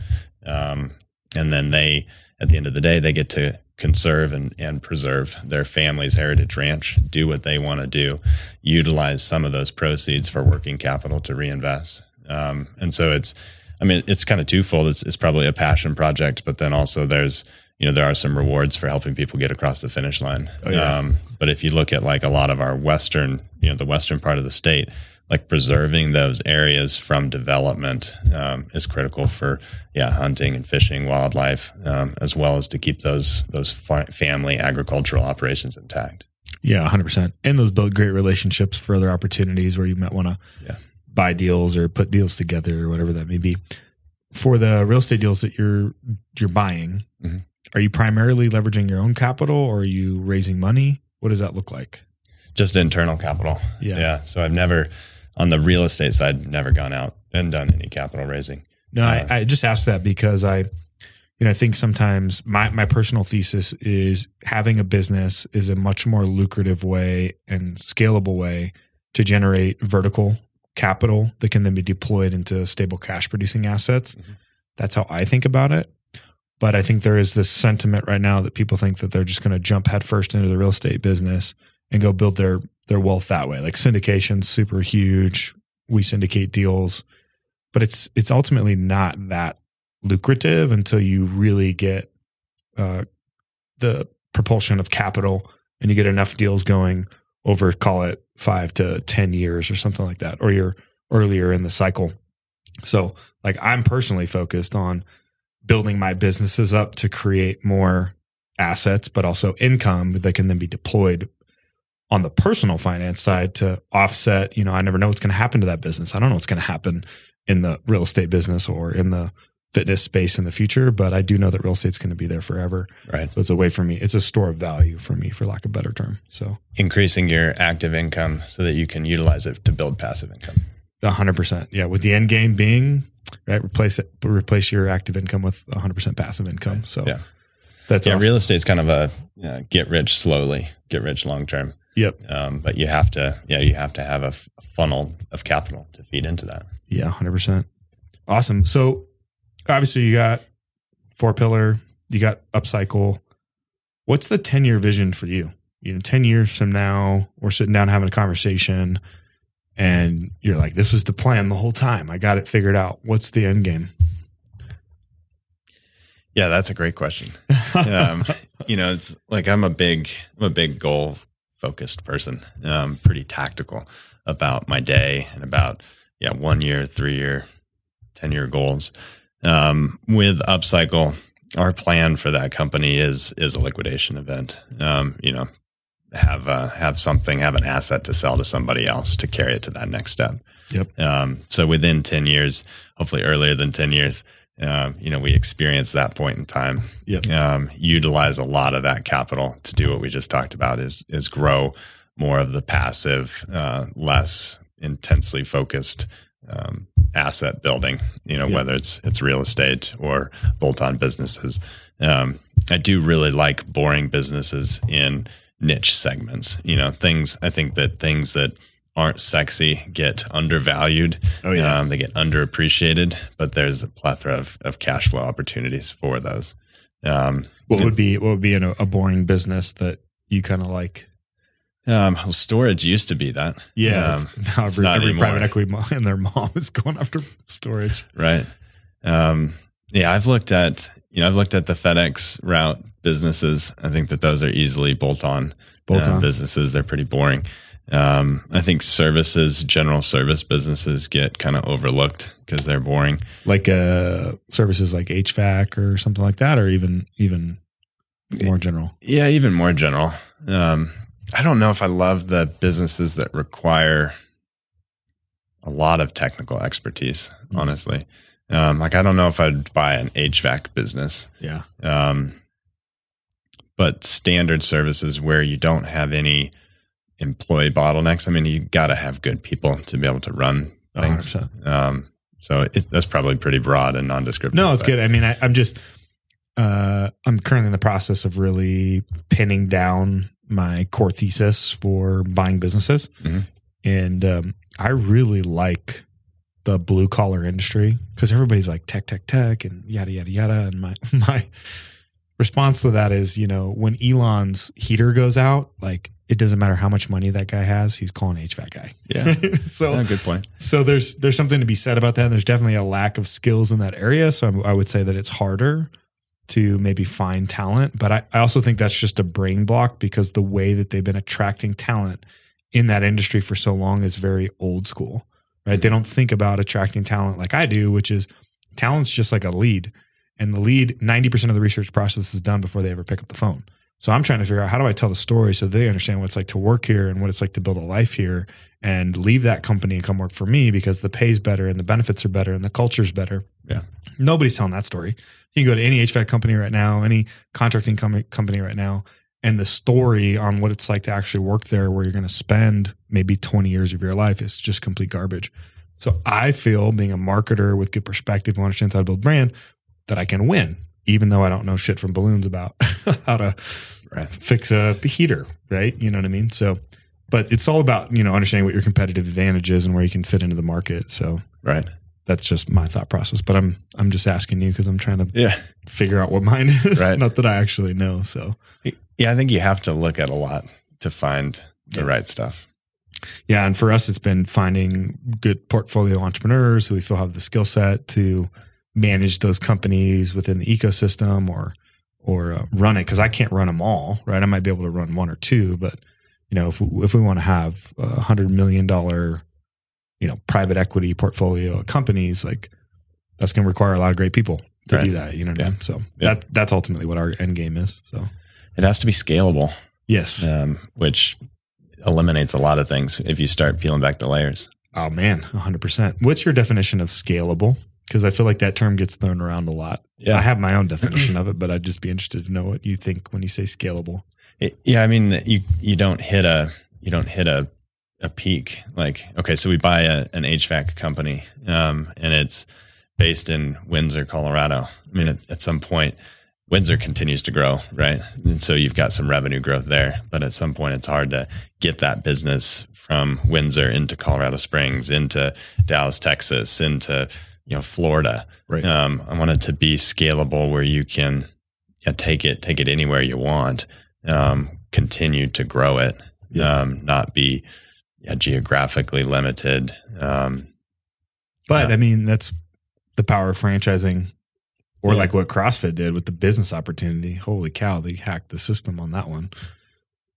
[SPEAKER 2] Um, and then they, at the end of the day, they get to conserve and, and preserve their family's heritage ranch, do what they want to do, utilize some of those proceeds for working capital to reinvest. Um, and so it's, I mean, it's kind of twofold. It's, it's probably a passion project, but then also there's, you know, there are some rewards for helping people get across the finish line.
[SPEAKER 1] Oh, yeah.
[SPEAKER 2] um, but if you look at like a lot of our Western, you know, the Western part of the state, like preserving those areas from development um, is critical for yeah hunting and fishing wildlife um, as well as to keep those those fa- family agricultural operations intact
[SPEAKER 1] Yeah, 100%. And those build great relationships for other opportunities where you might want to
[SPEAKER 2] Yeah.
[SPEAKER 1] buy deals or put deals together or whatever that may be. For the real estate deals that you're you're buying,
[SPEAKER 2] Mhm.
[SPEAKER 1] Are you primarily leveraging your own capital or are you raising money? What does that look like?
[SPEAKER 2] just internal capital
[SPEAKER 1] Yeah.
[SPEAKER 2] yeah so i've never on the real estate side never gone out and done any capital raising
[SPEAKER 1] No,
[SPEAKER 2] Uh,
[SPEAKER 1] I, I just asked that because I, you know, I think sometimes my, my personal thesis is having a business is a much more lucrative way and scalable way to generate vertical capital that can then be deployed into stable cash producing assets.
[SPEAKER 2] Mhm.
[SPEAKER 1] That's how I think about it. But I think there is this sentiment right now that people think that they're just going to jump headfirst into the real estate business and go build their their wealth that way. Like syndication's super huge. We syndicate deals but it's it's ultimately not that lucrative until you really get uh, the propulsion of capital and you get enough deals going over call it five to ten years or something like that or you're earlier in the cycle so like i'm personally focused on building my businesses up to create more assets but also income that can then be deployed on the personal finance side to offset you know i never know what's going to happen to that business i don't know what's going to happen in the real estate business or in the fitness space in the future, but I do know that real estate's going to be there forever.
[SPEAKER 2] Right.
[SPEAKER 1] So it's a way for me. It's a store of value for me, for lack of a better term. So
[SPEAKER 2] Increasing your active income so that you can utilize it to build passive income.
[SPEAKER 1] a hundred percent. Yeah. With the end game being right, replace it, replace your active income with hundred percent passive income. So
[SPEAKER 2] Yeah.
[SPEAKER 1] that's
[SPEAKER 2] yeah,
[SPEAKER 1] awesome.
[SPEAKER 2] real estate's kind of a uh, get rich slowly, get rich long term.
[SPEAKER 1] Yep.
[SPEAKER 2] Um, but you have to, yeah, you have to have a, f- a funnel of capital to feed into that.
[SPEAKER 1] Yeah, hundred percent. Awesome. So obviously you got four pillar, you got upcycle. What's the ten year vision for you? You know, ten years from now, we're sitting down having a conversation, and you're like, "This was the plan the whole time. I got it figured out. What's the end game?"
[SPEAKER 2] Yeah, that's a great question. Um, *laughs* you know, it's like I'm a big, I'm a big goal focused person. Um, pretty tactical about my day and about yeah, one year, three year, ten year goals. Um, with upcycle, our plan for that company is is a liquidation event. Um, you know, have uh, have something, have an asset to sell to somebody else to carry it to that next step.
[SPEAKER 1] Yep.
[SPEAKER 2] Um, so within ten years, hopefully earlier than ten years, um, you know, we experience that point in time.
[SPEAKER 1] Yep.
[SPEAKER 2] Um, utilize a lot of that capital to do what we just talked about is is grow more of the passive, uh, less intensely focused um, asset building. You know,
[SPEAKER 1] Yep.
[SPEAKER 2] whether it's it's real estate or bolt on businesses. Um, I do really like boring businesses in niche segments. You know, things I think that things that aren't sexy get undervalued.
[SPEAKER 1] Oh, yeah.
[SPEAKER 2] Um, they get underappreciated, but there's a plethora of, of cash flow opportunities for those. Um,
[SPEAKER 1] What would be what would be in a, a boring business that you kind of like?
[SPEAKER 2] um, well, storage used to be that.
[SPEAKER 1] Yeah,
[SPEAKER 2] Um,
[SPEAKER 1] now *laughs* every, every private equity mo- *laughs* and their mom is going after storage.
[SPEAKER 2] right. Um, yeah, I've looked at you know I've looked at the FedEx route businesses. I think that those are easily bolt on
[SPEAKER 1] Bolt-on.
[SPEAKER 2] businesses. They're pretty boring. Um, I think services, general service businesses get kind of overlooked because they're boring.
[SPEAKER 1] like uh services like HVAC or something like that, or even even more general.
[SPEAKER 2] Yeah, even more general. Um, I don't know if I love the businesses that require a lot of technical expertise,
[SPEAKER 1] Mhm.
[SPEAKER 2] honestly. Um, like, I don't know if I'd buy an HVAC business.
[SPEAKER 1] Yeah,
[SPEAKER 2] Um, but standard services where you don't have any employee bottlenecks. I mean, you got to have good people to be able to run things. Um, so it, that's probably pretty broad and nondescriptive.
[SPEAKER 1] No, it's
[SPEAKER 2] but-
[SPEAKER 1] good. I mean, I, I'm just uh I'm currently in the process of really pinning down my core thesis for buying businesses,
[SPEAKER 2] Mhm.
[SPEAKER 1] and um, I really like the blue collar industry because everybody's like tech, tech, tech, and yada yada yada. And my *laughs* my response to that is, you know, when Elon's heater goes out, like it doesn't matter how much money that guy has, he's calling HVAC guy.
[SPEAKER 2] Yeah. *laughs*
[SPEAKER 1] so
[SPEAKER 2] Yeah, good point.
[SPEAKER 1] so there's there's something to be said about that. And there's definitely a lack of skills in that area. So I'm- I would say that it's harder to maybe find talent. But I, I also think that's just a brain block because the way that they've been attracting talent in that industry for so long is very old school, right? They don't think about attracting talent like I do, which is talent's just like a lead. And the lead, 90% of the research process is done before they ever pick up the phone. So I'm trying to figure out how do I tell the story so they understand what it's like to work here and what it's like to build a life here and leave that company and come work for me because the pay's better and the benefits are better and the culture's better.
[SPEAKER 2] Yeah.
[SPEAKER 1] Nobody's telling that story. You can go to any HVAC company right now, any contracting com- company right now, and the story on what it's like to actually work there where you're going to spend maybe 20 years of your life is just complete garbage. So I feel being a marketer with good perspective who understands how to build brand that I can win, even though I don't know shit from balloons about *laughs* how to
[SPEAKER 2] Right.
[SPEAKER 1] fix a heater, right? You know what I mean? So, but it's all about, you know, understanding what your competitive advantage is and where you can fit into the market. So
[SPEAKER 2] Right.
[SPEAKER 1] that's just my thought process. But I'm I'm just asking you because I'm trying to
[SPEAKER 2] Yeah.
[SPEAKER 1] figure out what mine *laughs* is.
[SPEAKER 2] Right.
[SPEAKER 1] Not that I actually know. So
[SPEAKER 2] Yeah. I think you have to look at a lot to find the
[SPEAKER 1] Yeah.
[SPEAKER 2] right stuff.
[SPEAKER 1] yeah, and for us it's been finding good portfolio entrepreneurs who we feel have the skill set to manage those companies within the ecosystem or or uh, run it because I can't run them all, right? I might be able to run one or two, but you know, if we, if we want to have a hundred million dollar, you know, private equity portfolio of companies, like that's going to require a lot of great people to
[SPEAKER 2] Right.
[SPEAKER 1] do that. You know what I mean? So
[SPEAKER 2] Yeah.
[SPEAKER 1] that that's ultimately what our end game is. So
[SPEAKER 2] It has to be scalable,
[SPEAKER 1] yes.
[SPEAKER 2] um, which eliminates a lot of things if you start peeling back the layers.
[SPEAKER 1] Oh man, hundred percent. What's your definition of scalable? Because I feel like that term gets thrown around a lot.
[SPEAKER 2] Yeah.
[SPEAKER 1] I have my own definition of it, but I'd just be interested to know what you think when you say scalable.
[SPEAKER 2] It- yeah, I mean, you you don't hit a you don't hit a a peak. Like, okay, so we buy a, an HVAC company, um, and it's based in Windsor, Colorado. I mean, at, at some point, Windsor continues to grow, right? And so you've got some revenue growth there, but at some point, it's hard to get that business from Windsor into Colorado Springs, into Dallas, Texas, into you know Florida.
[SPEAKER 1] Right.
[SPEAKER 2] Um, I want it to be scalable where you can yeah, take it take it anywhere you want um, continue to grow it,
[SPEAKER 1] Yeah.
[SPEAKER 2] um, not be yeah, geographically limited. Um,
[SPEAKER 1] But. I mean, that's the power of franchising, or
[SPEAKER 2] Yeah.
[SPEAKER 1] like what CrossFit did with the business opportunity. Holy cow, they hacked the system on that one.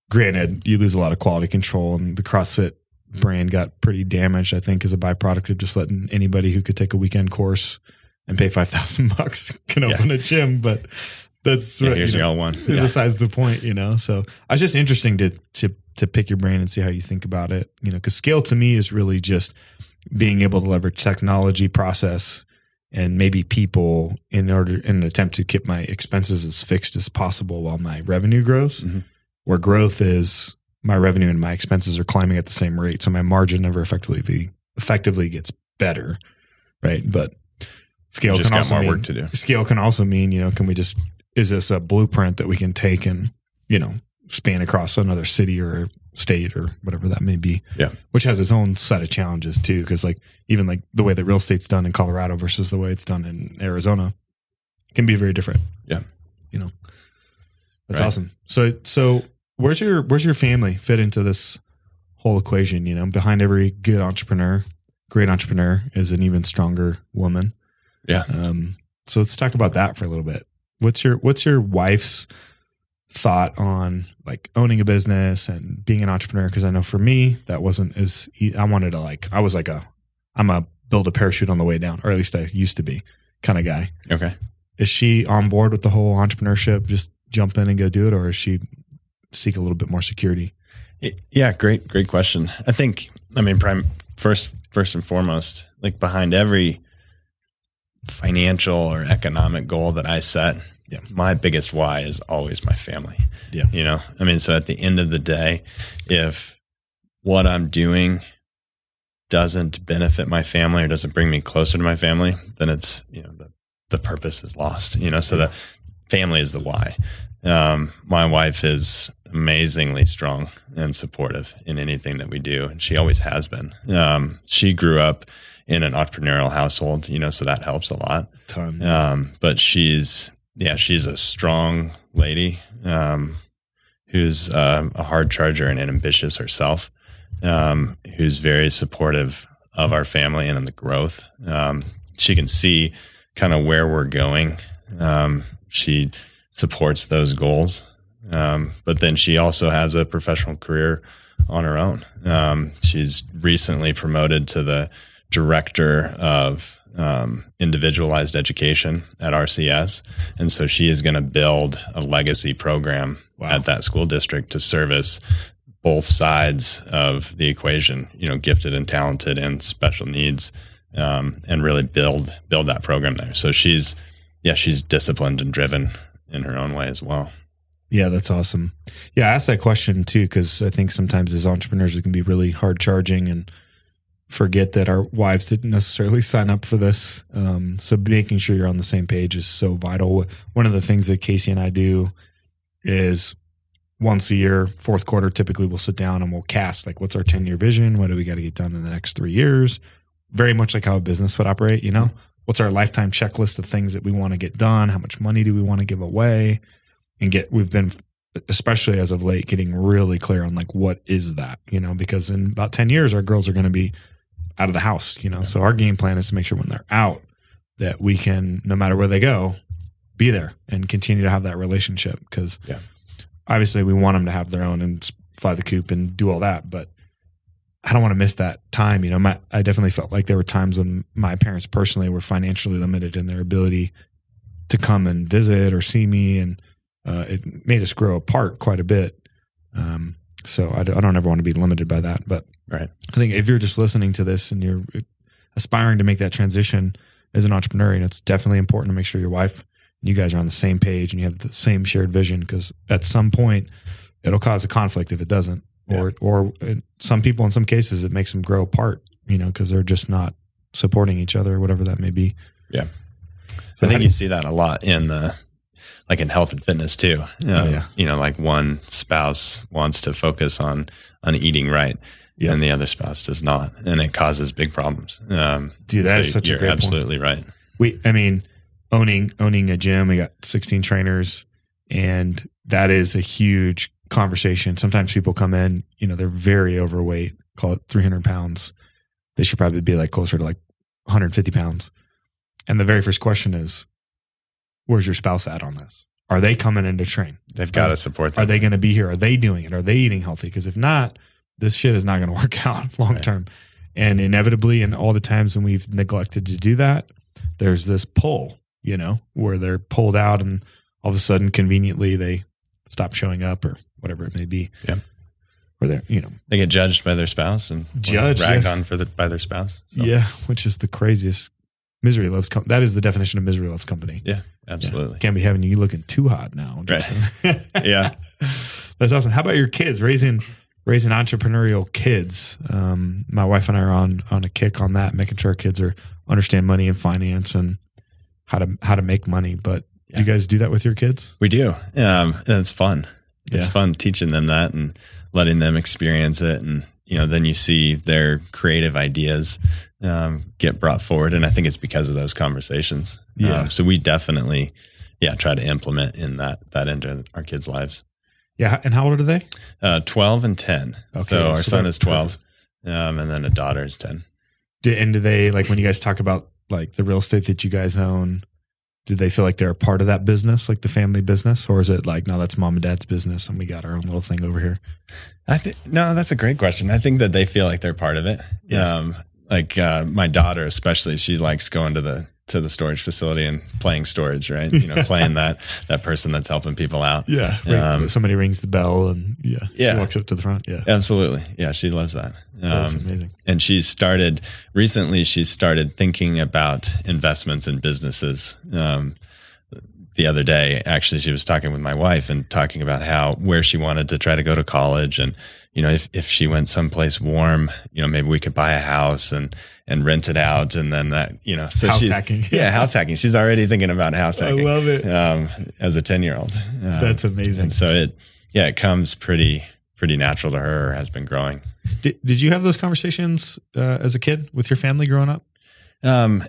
[SPEAKER 1] Granted, you lose a lot of quality control, and the CrossFit mm. brand got pretty damaged. I think as a byproduct of just letting anybody who could take a weekend course and pay five thousand *laughs* bucks can
[SPEAKER 2] Yeah.
[SPEAKER 1] open a gym. But that's
[SPEAKER 2] yeah,
[SPEAKER 1] what,
[SPEAKER 2] here's
[SPEAKER 1] you know,
[SPEAKER 2] one. Yeah.
[SPEAKER 1] besides the point, you know. So I was just interesting to to to pick your brain and see how you think about it, you know, because scale to me is really just being able to leverage technology, process, and maybe people in order in an attempt to keep my expenses as fixed as possible while my revenue grows.
[SPEAKER 2] Mhm.
[SPEAKER 1] Where growth is my revenue and my expenses are climbing at the same rate, so my margin never effectively effectively gets better, right? But scale
[SPEAKER 2] Just
[SPEAKER 1] can also
[SPEAKER 2] more
[SPEAKER 1] mean,
[SPEAKER 2] work to do.
[SPEAKER 1] scale can also mean, you know, can we just is this a blueprint that we can take and, you know, span across another city or state or whatever that may be.
[SPEAKER 2] Yeah.
[SPEAKER 1] Which has its own set of challenges too. Cause like even like the way that real estate's done in Colorado versus the way it's done in Arizona can be very different.
[SPEAKER 2] Yeah.
[SPEAKER 1] You know. That's
[SPEAKER 2] Right.
[SPEAKER 1] awesome. So so where's your where's your family fit into this whole equation? You know, behind every good entrepreneur, great entrepreneur is an even stronger woman.
[SPEAKER 2] Yeah.
[SPEAKER 1] Um, so let's talk about that for a little bit. What's your What's your wife's thought on like owning a business and being an entrepreneur? Because I know for me that wasn't as e- I wanted to like I was like a I'm a build a parachute on the way down, or at least I used to be kind of guy.
[SPEAKER 2] Okay.
[SPEAKER 1] Is she on board with the whole entrepreneurship? Just jump in and go do it, or is she seek a little bit more security?
[SPEAKER 2] Y- Yeah, great, great question. I think, I mean, prime first, first and foremost, like behind every financial or economic goal that I set,
[SPEAKER 1] Yeah.
[SPEAKER 2] my biggest why is always my family.
[SPEAKER 1] Yeah.
[SPEAKER 2] You know, I mean, so at the end of the day, if what I'm doing doesn't benefit my family or doesn't bring me closer to my family, then it's, you know, the, the purpose is lost, you know, so the family is the why. Um, my wife is amazingly strong and supportive in anything that we do, and she always has been. Um, she grew up in an entrepreneurial household, you know, so that helps a lot. Um, but she's, yeah, she's a strong lady um, who's um, a hard charger and ambitious herself, um, who's very supportive of our family and in the growth. Um, she can see kind of where we're going. Um, she supports those goals. Um, but then she also has a professional career on her own. She's recently promoted to the director of um, individualized education at RCS. And so she is going to build a legacy program
[SPEAKER 1] Wow.
[SPEAKER 2] at that school district to service both sides of the equation, you know, gifted and talented and special needs, um, and really build, build that program there. So she's, yeah, she's disciplined and driven in her own way as well.
[SPEAKER 1] Yeah, that's awesome. Yeah, I asked that question too because I think sometimes as entrepreneurs we can be really hard charging and forget that our wives didn't necessarily *laughs* sign up for this. Um, so making sure you're on the same page is so vital. One of the things that Casey and I do is once a year, fourth quarter, typically we'll sit down and we'll cast like what's our 10 year vision? What do we got to get done in the next three years? Very much like how a business would operate, you know? What's our lifetime checklist of things that we want to get done? How much money do we want to give away? And get, we've been, especially as of late, getting really clear on like, what is that, you know? Because in about 10 years, our girls are going to be out of the house, you know? So our game plan is to make sure when they're out that we can, no matter where they go, be there and continue to have that relationship. Because
[SPEAKER 2] Yeah.
[SPEAKER 1] obviously we want them to have their own and fly the coop and do all that. But I don't want to miss that time. You know, my, I definitely felt like there were times when my parents personally were financially limited in their ability to come and visit or see me. And uh, it made us grow apart quite a bit. Um, so I, don't- I don't ever want to be limited by that. But
[SPEAKER 2] Right.
[SPEAKER 1] I think if you're just listening to this and you're aspiring to make that transition, as an entrepreneur, and it's definitely important to make sure your wife and you guys are on the same page and you have the same shared vision because at some point it'll cause a conflict if it doesn't, or or uh, some people in some cases it makes them grow apart, you know, because they're just not supporting each other, whatever that may be.
[SPEAKER 2] Yeah.
[SPEAKER 1] So
[SPEAKER 2] I think you see that a lot in the like in health and fitness too.
[SPEAKER 1] Oh,
[SPEAKER 2] Um,
[SPEAKER 1] yeah.
[SPEAKER 2] You know, like one spouse wants to focus on on eating right,
[SPEAKER 1] Yeah.
[SPEAKER 2] and the other spouse does not, and it causes big problems. Um,
[SPEAKER 1] Dude,
[SPEAKER 2] so
[SPEAKER 1] that's such a
[SPEAKER 2] you're
[SPEAKER 1] great point.
[SPEAKER 2] absolutely right.
[SPEAKER 1] we i mean owning owning a gym we got 16 trainers and that is a huge conversation sometimes people come in you know they're very overweight call it 300 pounds they should probably be like closer to like 150 pounds and the very first question is where's your spouse at on this? Are they coming in to train?
[SPEAKER 2] They've got to support
[SPEAKER 1] are they going to be here? Are they doing it? Are they eating healthy? Because if not this shit is not going *laughs* to work out long
[SPEAKER 2] Right.
[SPEAKER 1] term. And inevitably in all the times when we've neglected to do that there's this pull you know where they're pulled out and all of a sudden conveniently they stop showing up or whatever it may be.
[SPEAKER 2] Yeah.
[SPEAKER 1] or they're you know.
[SPEAKER 2] They get judged by their spouse and
[SPEAKER 1] Judged,
[SPEAKER 2] ragged
[SPEAKER 1] yeah.
[SPEAKER 2] on for the, by their spouse. So,
[SPEAKER 1] yeah which is the craziest misery loves com- that is the definition of misery loves company
[SPEAKER 2] yeah,
[SPEAKER 1] Yeah.
[SPEAKER 2] absolutely.
[SPEAKER 1] can't be having you looking too hot now Justin. *laughs*
[SPEAKER 2] Yeah. *laughs*
[SPEAKER 1] that's awesome how about your kids raising raising entrepreneurial kids um, my wife and i are on on a kick on that making sure our kids are understand money and finance and how to how to make money but do you guys do that with your kids
[SPEAKER 2] We do. Um, and it's fun. It's
[SPEAKER 1] Yeah.
[SPEAKER 2] fun teaching them that and letting them experience it. And, you know, then you see their creative ideas um, get brought forward. And I think it's because of those conversations.
[SPEAKER 1] Yeah.
[SPEAKER 2] Um, so we definitely, yeah, try to implement in that, that into our kids' lives.
[SPEAKER 1] yeah and how old are they
[SPEAKER 2] Uh, 12 and 10.
[SPEAKER 1] Okay,
[SPEAKER 2] so our
[SPEAKER 1] so
[SPEAKER 2] son is 12. Um, and then a daughter is 10.
[SPEAKER 1] do, and do they like when you guys talk about like the real estate that you guys own do they feel like they're a part of that business like the family business or is it like no that's mom and dad's business and we got our own little thing over here
[SPEAKER 2] I think no, that's a great question. I think that they feel like they're part of it.
[SPEAKER 1] Yeah.
[SPEAKER 2] Um, like uh, my daughter, especially, she likes going to the to the storage facility and playing storage, right? You know, playing that that person that's helping people out.
[SPEAKER 1] yeah
[SPEAKER 2] Um,
[SPEAKER 1] somebody rings the bell and yeah
[SPEAKER 2] Yeah.
[SPEAKER 1] she walks up to the front yeah
[SPEAKER 2] Absolutely, yeah, she loves that.
[SPEAKER 1] that's
[SPEAKER 2] Um,
[SPEAKER 1] amazing
[SPEAKER 2] and she started recently. She started thinking about investments in businesses. Um, the other day, actually, she was talking with my wife and talking about how where she wanted to try to go to college, and you know, if if she went someplace warm, you know, maybe we could buy a house and and rent it out, and then that, you know, so
[SPEAKER 1] House
[SPEAKER 2] she's
[SPEAKER 1] hacking.
[SPEAKER 2] yeah, house hacking. She's already thinking about house hacking.
[SPEAKER 1] I love it.
[SPEAKER 2] Um, as a ten year old, um,
[SPEAKER 1] That's amazing.
[SPEAKER 2] And so it, yeah, it comes pretty pretty natural to her. Has been growing.
[SPEAKER 1] Did, did you have those conversations uh, as a kid with your family growing up?
[SPEAKER 2] Um,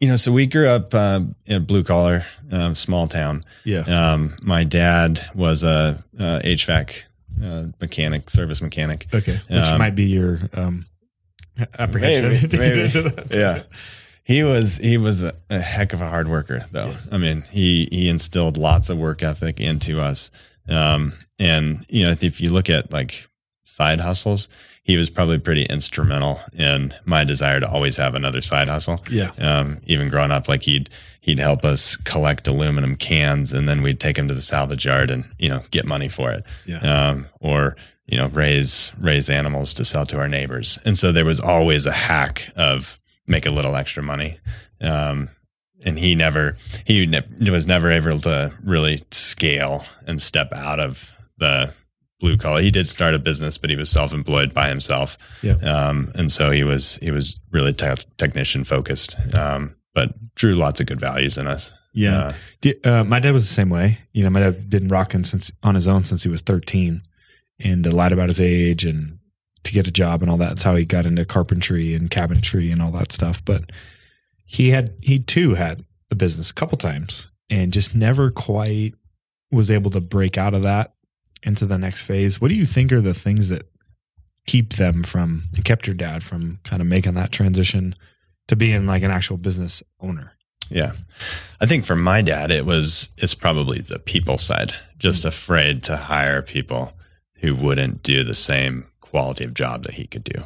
[SPEAKER 2] you know, so we grew up uh, in a blue collar, um, small town.
[SPEAKER 1] Yeah.
[SPEAKER 2] Um, my dad was a, uh HVAC uh, mechanic, service mechanic.
[SPEAKER 1] Okay. Which
[SPEAKER 2] Um,
[SPEAKER 1] might be your um, *laughs* apprehension.
[SPEAKER 2] Maybe,
[SPEAKER 1] to *laughs*
[SPEAKER 2] maybe. Yeah. He was he was a, a heck of a hard worker, though.
[SPEAKER 1] Yeah.
[SPEAKER 2] I mean, he he instilled lots of work ethic into us. Um, and you know, if you look at like side hustles, he was probably pretty instrumental in my desire to always have another side hustle.
[SPEAKER 1] Yeah.
[SPEAKER 2] um, even growing up, like he'd he'd help us collect aluminum cans, and then we'd take them to the salvage yard and you know get money for it,
[SPEAKER 1] Yeah.
[SPEAKER 2] um, or you know raise raise animals to sell to our neighbors. And so there was always a hack of make a little extra money. Um, and he never he ne- was never able to really scale and step out of the blue collar. He did start a business, but he was self employed by himself.
[SPEAKER 1] Yeah.
[SPEAKER 2] Um, and so he was he was really te- technician focused, um, but drew lots of good values in us.
[SPEAKER 1] Yeah.
[SPEAKER 2] Uh,
[SPEAKER 1] uh, my dad was the same way. You know, my dad been rocking since on his own since he was 13 and lied about his age and to get a job and all that. That's how he got into carpentry and cabinetry and all that stuff. But he had, he too had a business a couple times and just never quite was able to break out of that into the next phase. What do you think are the things that keep them from, kept your dad from kind of making that transition to being like an actual business owner?
[SPEAKER 2] Yeah. I think for my dad, it was, it's probably the people side, just mm. afraid to hire people who wouldn't do the same quality of job that he could do,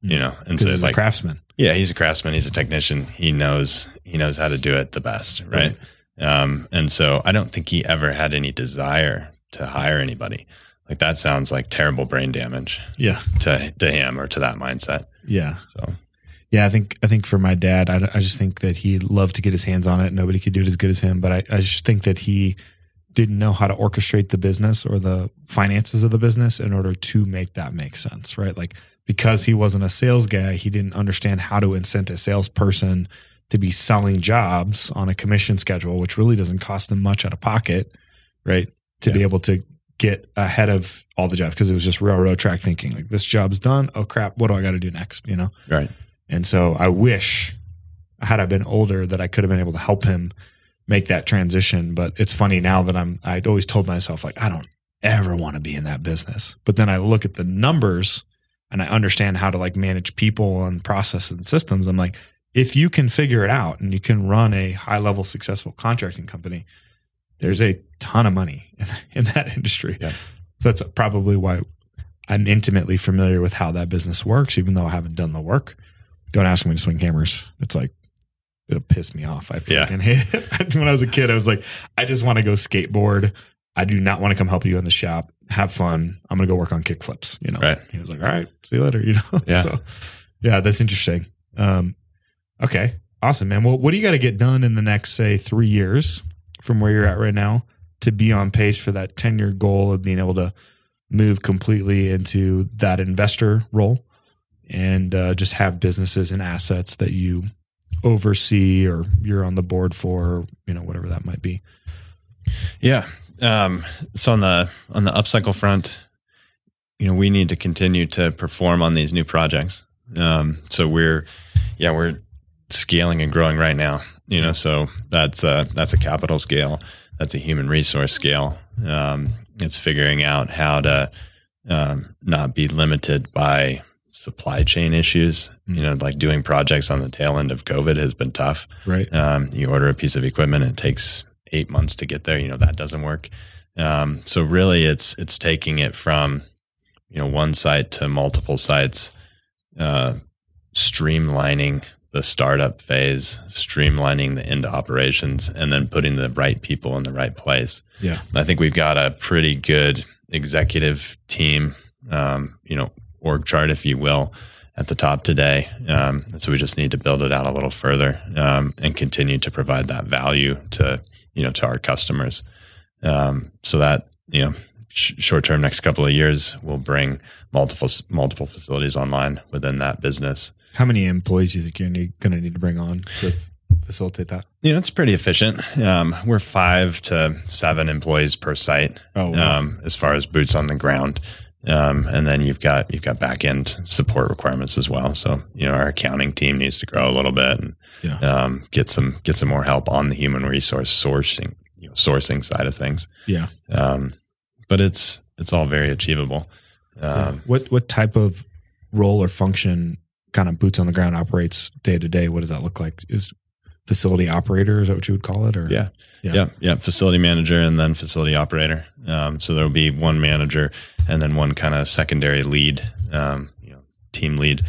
[SPEAKER 2] you know? And so
[SPEAKER 1] he's
[SPEAKER 2] it's like,
[SPEAKER 1] craftsman.
[SPEAKER 2] yeah, he's a craftsman. He's a technician. He knows, he knows how to do it the best. Right. Um, and so I don't think he ever had any desire to hire anybody. Like that sounds like terrible brain damage
[SPEAKER 1] Yeah.
[SPEAKER 2] to, to him or to that mindset.
[SPEAKER 1] Yeah.
[SPEAKER 2] So
[SPEAKER 1] Yeah, I think I think for my dad, I, I just think that he loved to get his hands on it. Nobody could do it as good as him, but I, I just think that he didn't know how to orchestrate the business or the finances of the business in order to make that make sense, right? Like because he wasn't a sales guy, he didn't understand how to incent a salesperson to be selling jobs on a commission schedule, which really doesn't cost them much out of pocket, right? To yeah. be able to get ahead of all the jobs because it was just railroad track thinking like this job's done. Oh crap, what do I got to do next? You know?
[SPEAKER 2] Right.
[SPEAKER 1] And so I wish had I been older that I could have been able to help him make that transition. But it's funny now that I'm, I'd always told myself like, I don't ever want to be in that business. But then I look at the numbers and I understand how to like manage people and process and systems. I'm like, if you can figure it out and you can run a high level successful contracting company, there's a ton of money in, *laughs* in that industry.
[SPEAKER 2] Yeah.
[SPEAKER 1] So that's probably why I'm intimately familiar with how that business works, even though I haven't done the work. Don't ask me to swing hammers. It's like it'll piss me off. I fucking yeah. hate it. *laughs* when I was a kid, I was like, I just want to go skateboard. I do not want to come help you in the shop. Have fun. I'm gonna go work on kick flips. You know.
[SPEAKER 2] Right.
[SPEAKER 1] He was like, all right, see you later. *laughs* You know.
[SPEAKER 2] Yeah. so,
[SPEAKER 1] yeah, that's interesting. Um, okay, awesome, man. Well, what do you got to get done in the next, say, three years from where you're at right now to be on pace for that 10 year goal of being able to move completely into that investor role and uh, just have businesses and assets that you oversee or you're on the board for, you know, whatever that might be.
[SPEAKER 2] Yeah. Um, so on the on the upcycle front, you know, we need to continue to perform on these new projects. Um, so we're, yeah, we're scaling and growing right now. You know, so that's a, that's a capital scale. That's a human resource scale. Um, it's figuring out how to um, not be limited by supply chain issues. Mm-hmm. You know, like doing projects on the tail end of COVID has been tough.
[SPEAKER 1] Right.
[SPEAKER 2] Um, you order a piece of equipment, it takes eight months to get there. You know, that doesn't work. Um, so really, it's it's taking it from you know one site to multiple sites, uh, streamlining the startup phase, streamlining the end operations, and then putting the right people in the right place.
[SPEAKER 1] Yeah,
[SPEAKER 2] I think we've got a pretty good executive team. Um, you know, org chart, if you will, at the top today. Um, so we just need to build it out a little further um, and continue to provide that value to you know to our customers. Um, so that you know, sh- short term, next couple of years, we'll bring multiple multiple facilities online within that business.
[SPEAKER 1] How many employees do you think you're going to need to bring on to facilitate that?
[SPEAKER 2] You know, it's pretty efficient. Um, we're five to seven employees per site.
[SPEAKER 1] Oh, wow. um,
[SPEAKER 2] as far as boots on the ground. Um, and then you've got you've got back end support requirements as well. So you know our accounting team needs to grow a little bit and
[SPEAKER 1] yeah.
[SPEAKER 2] um, get some get some more help on the human resource sourcing you know, sourcing side of things.
[SPEAKER 1] Yeah,
[SPEAKER 2] um, but it's it's all very achievable.
[SPEAKER 1] Yeah. Um, what what type of role or function kind of boots on the ground operates day to day? What does that look like? Is facility operator is that what you would call it? Or
[SPEAKER 2] yeah, yeah, yeah, yeah. facility manager and then facility operator. Um, so there will be one manager and then one kind of secondary lead, um, you know, team lead,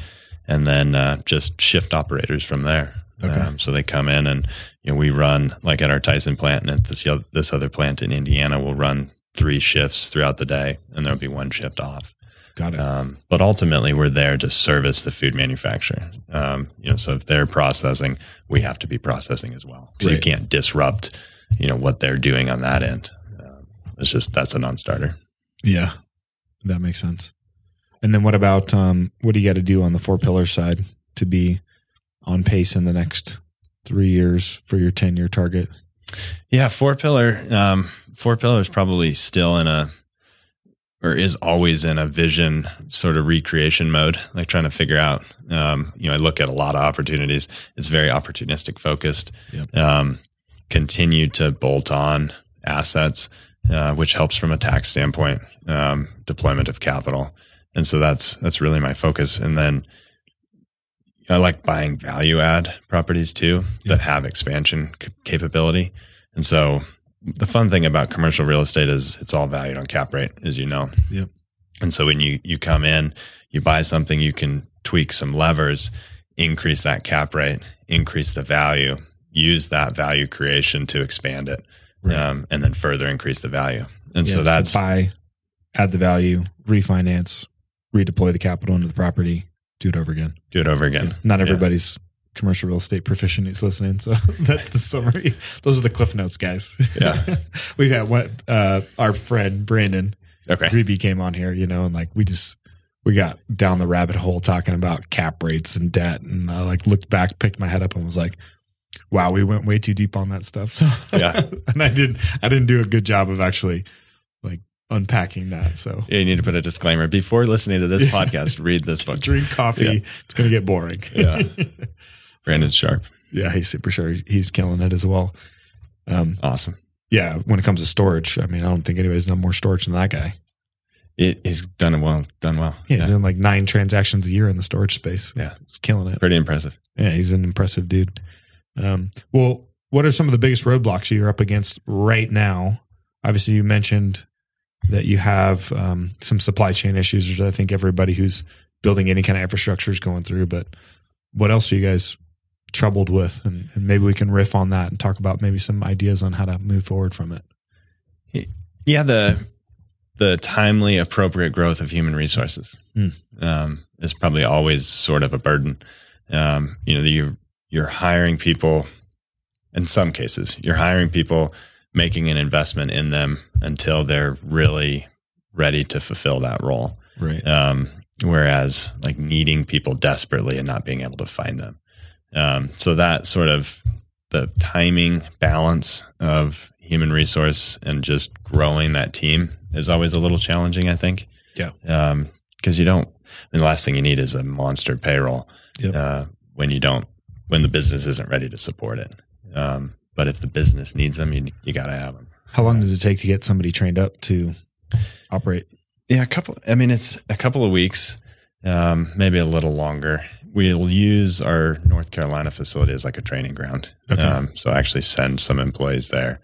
[SPEAKER 2] and then uh, just shift operators from there.
[SPEAKER 1] Okay. Um,
[SPEAKER 2] so they come in and you know we run like at our Tyson plant and at this this other plant in Indiana, we'll run three shifts throughout the day, and there'll be one shift off.
[SPEAKER 1] Got it. Um,
[SPEAKER 2] but ultimately, we're there to service the food manufacturer. Um, you know, so if they're processing, we have to be processing as well because right. you can't disrupt, you know, what they're doing on that end. Um, it's just that's a non-starter.
[SPEAKER 1] Yeah, that makes sense. And then what about um, what do you got to do on the four pillar side to be on pace in the next three years for your ten year target?
[SPEAKER 2] Yeah, four pillar. Um, four pillar is probably still in a or is always in a vision sort of recreation mode, like trying to figure out. Um, you know, I look at a lot of opportunities. It's very opportunistic focused.
[SPEAKER 1] Yep.
[SPEAKER 2] Um, continue to bolt on assets, uh, which helps from a tax standpoint, um, deployment of capital, and so that's that's really my focus. And then I like buying value add properties too that have expansion c- capability, and so the fun thing about commercial real estate is it's all valued on cap rate, as you know.
[SPEAKER 1] Yep.
[SPEAKER 2] And so when you you come in, you buy something, you can tweak some levers, increase that cap rate, increase the value, use that value creation to expand it, right. um, and then further increase the value. And yeah, so that's
[SPEAKER 1] so buy, add the value, refinance, redeploy the capital into the property, Do it over again.
[SPEAKER 2] Do it over again.
[SPEAKER 1] Not
[SPEAKER 2] Yeah.
[SPEAKER 1] everybody's commercial real estate proficient who's listening. So *laughs* that's the summary. Those are the cliff notes, guys.
[SPEAKER 2] Yeah.
[SPEAKER 1] we got what uh, our friend Brandon
[SPEAKER 2] Okay.
[SPEAKER 1] Greeby came on here, you know, and like we just we got down the rabbit hole talking about cap rates and debt, and I like looked back, picked my head up, and was like, "Wow, we went way too deep on that stuff." *laughs* So
[SPEAKER 2] Yeah. *laughs*
[SPEAKER 1] and I didn't I didn't do a good job of actually like unpacking that. So
[SPEAKER 2] Yeah, you need to put a disclaimer before listening to this podcast. Read this book.
[SPEAKER 1] drink coffee,
[SPEAKER 2] Yeah.
[SPEAKER 1] it's gonna get boring.
[SPEAKER 2] Yeah. Brandon Sharp.
[SPEAKER 1] yeah, he's super sure he's killing it as well. Um,
[SPEAKER 2] Awesome.
[SPEAKER 1] yeah, when it comes to storage, I mean, I don't think anybody's done more storage than that guy.
[SPEAKER 2] It, he's done it well. Done well.
[SPEAKER 1] Yeah, he's doing like nine transactions a year in the storage space.
[SPEAKER 2] Yeah.
[SPEAKER 1] he's killing it.
[SPEAKER 2] Pretty impressive.
[SPEAKER 1] Yeah, he's an impressive dude. Um, well, what are some of the biggest roadblocks you're up against right now? Obviously, you mentioned that you have um, some supply chain issues, which I think everybody who's building any kind of infrastructure is going through. But what else are you guys troubled with? And, and maybe we can riff on that and talk about maybe some ideas on how to move forward from it.
[SPEAKER 2] Yeah, the the timely, appropriate growth of human resources
[SPEAKER 1] Hmm.
[SPEAKER 2] um, is probably always sort of a burden. Um, you know, you you're hiring people. In some cases, you're hiring people, making an investment in them until they're really ready to fulfill that role.
[SPEAKER 1] Right.
[SPEAKER 2] um, whereas like needing people desperately and not being able to find them. Um, so that sort of the timing balance of human resource and just growing that team is always a little challenging, I think.
[SPEAKER 1] Yeah.
[SPEAKER 2] Um, cause you don't, I mean, the last thing you need is a monster payroll,
[SPEAKER 1] Yep.
[SPEAKER 2] uh, when you don't, when the business isn't ready to support it. Um, but if the business needs them, you, you got to have them.
[SPEAKER 1] How long does it take to get somebody trained up to operate?
[SPEAKER 2] Yeah, a couple. I mean, it's a couple of weeks, um, maybe a little longer. We'll use our North Carolina facility as like a training ground.
[SPEAKER 1] Okay.
[SPEAKER 2] Um, so actually send some employees there,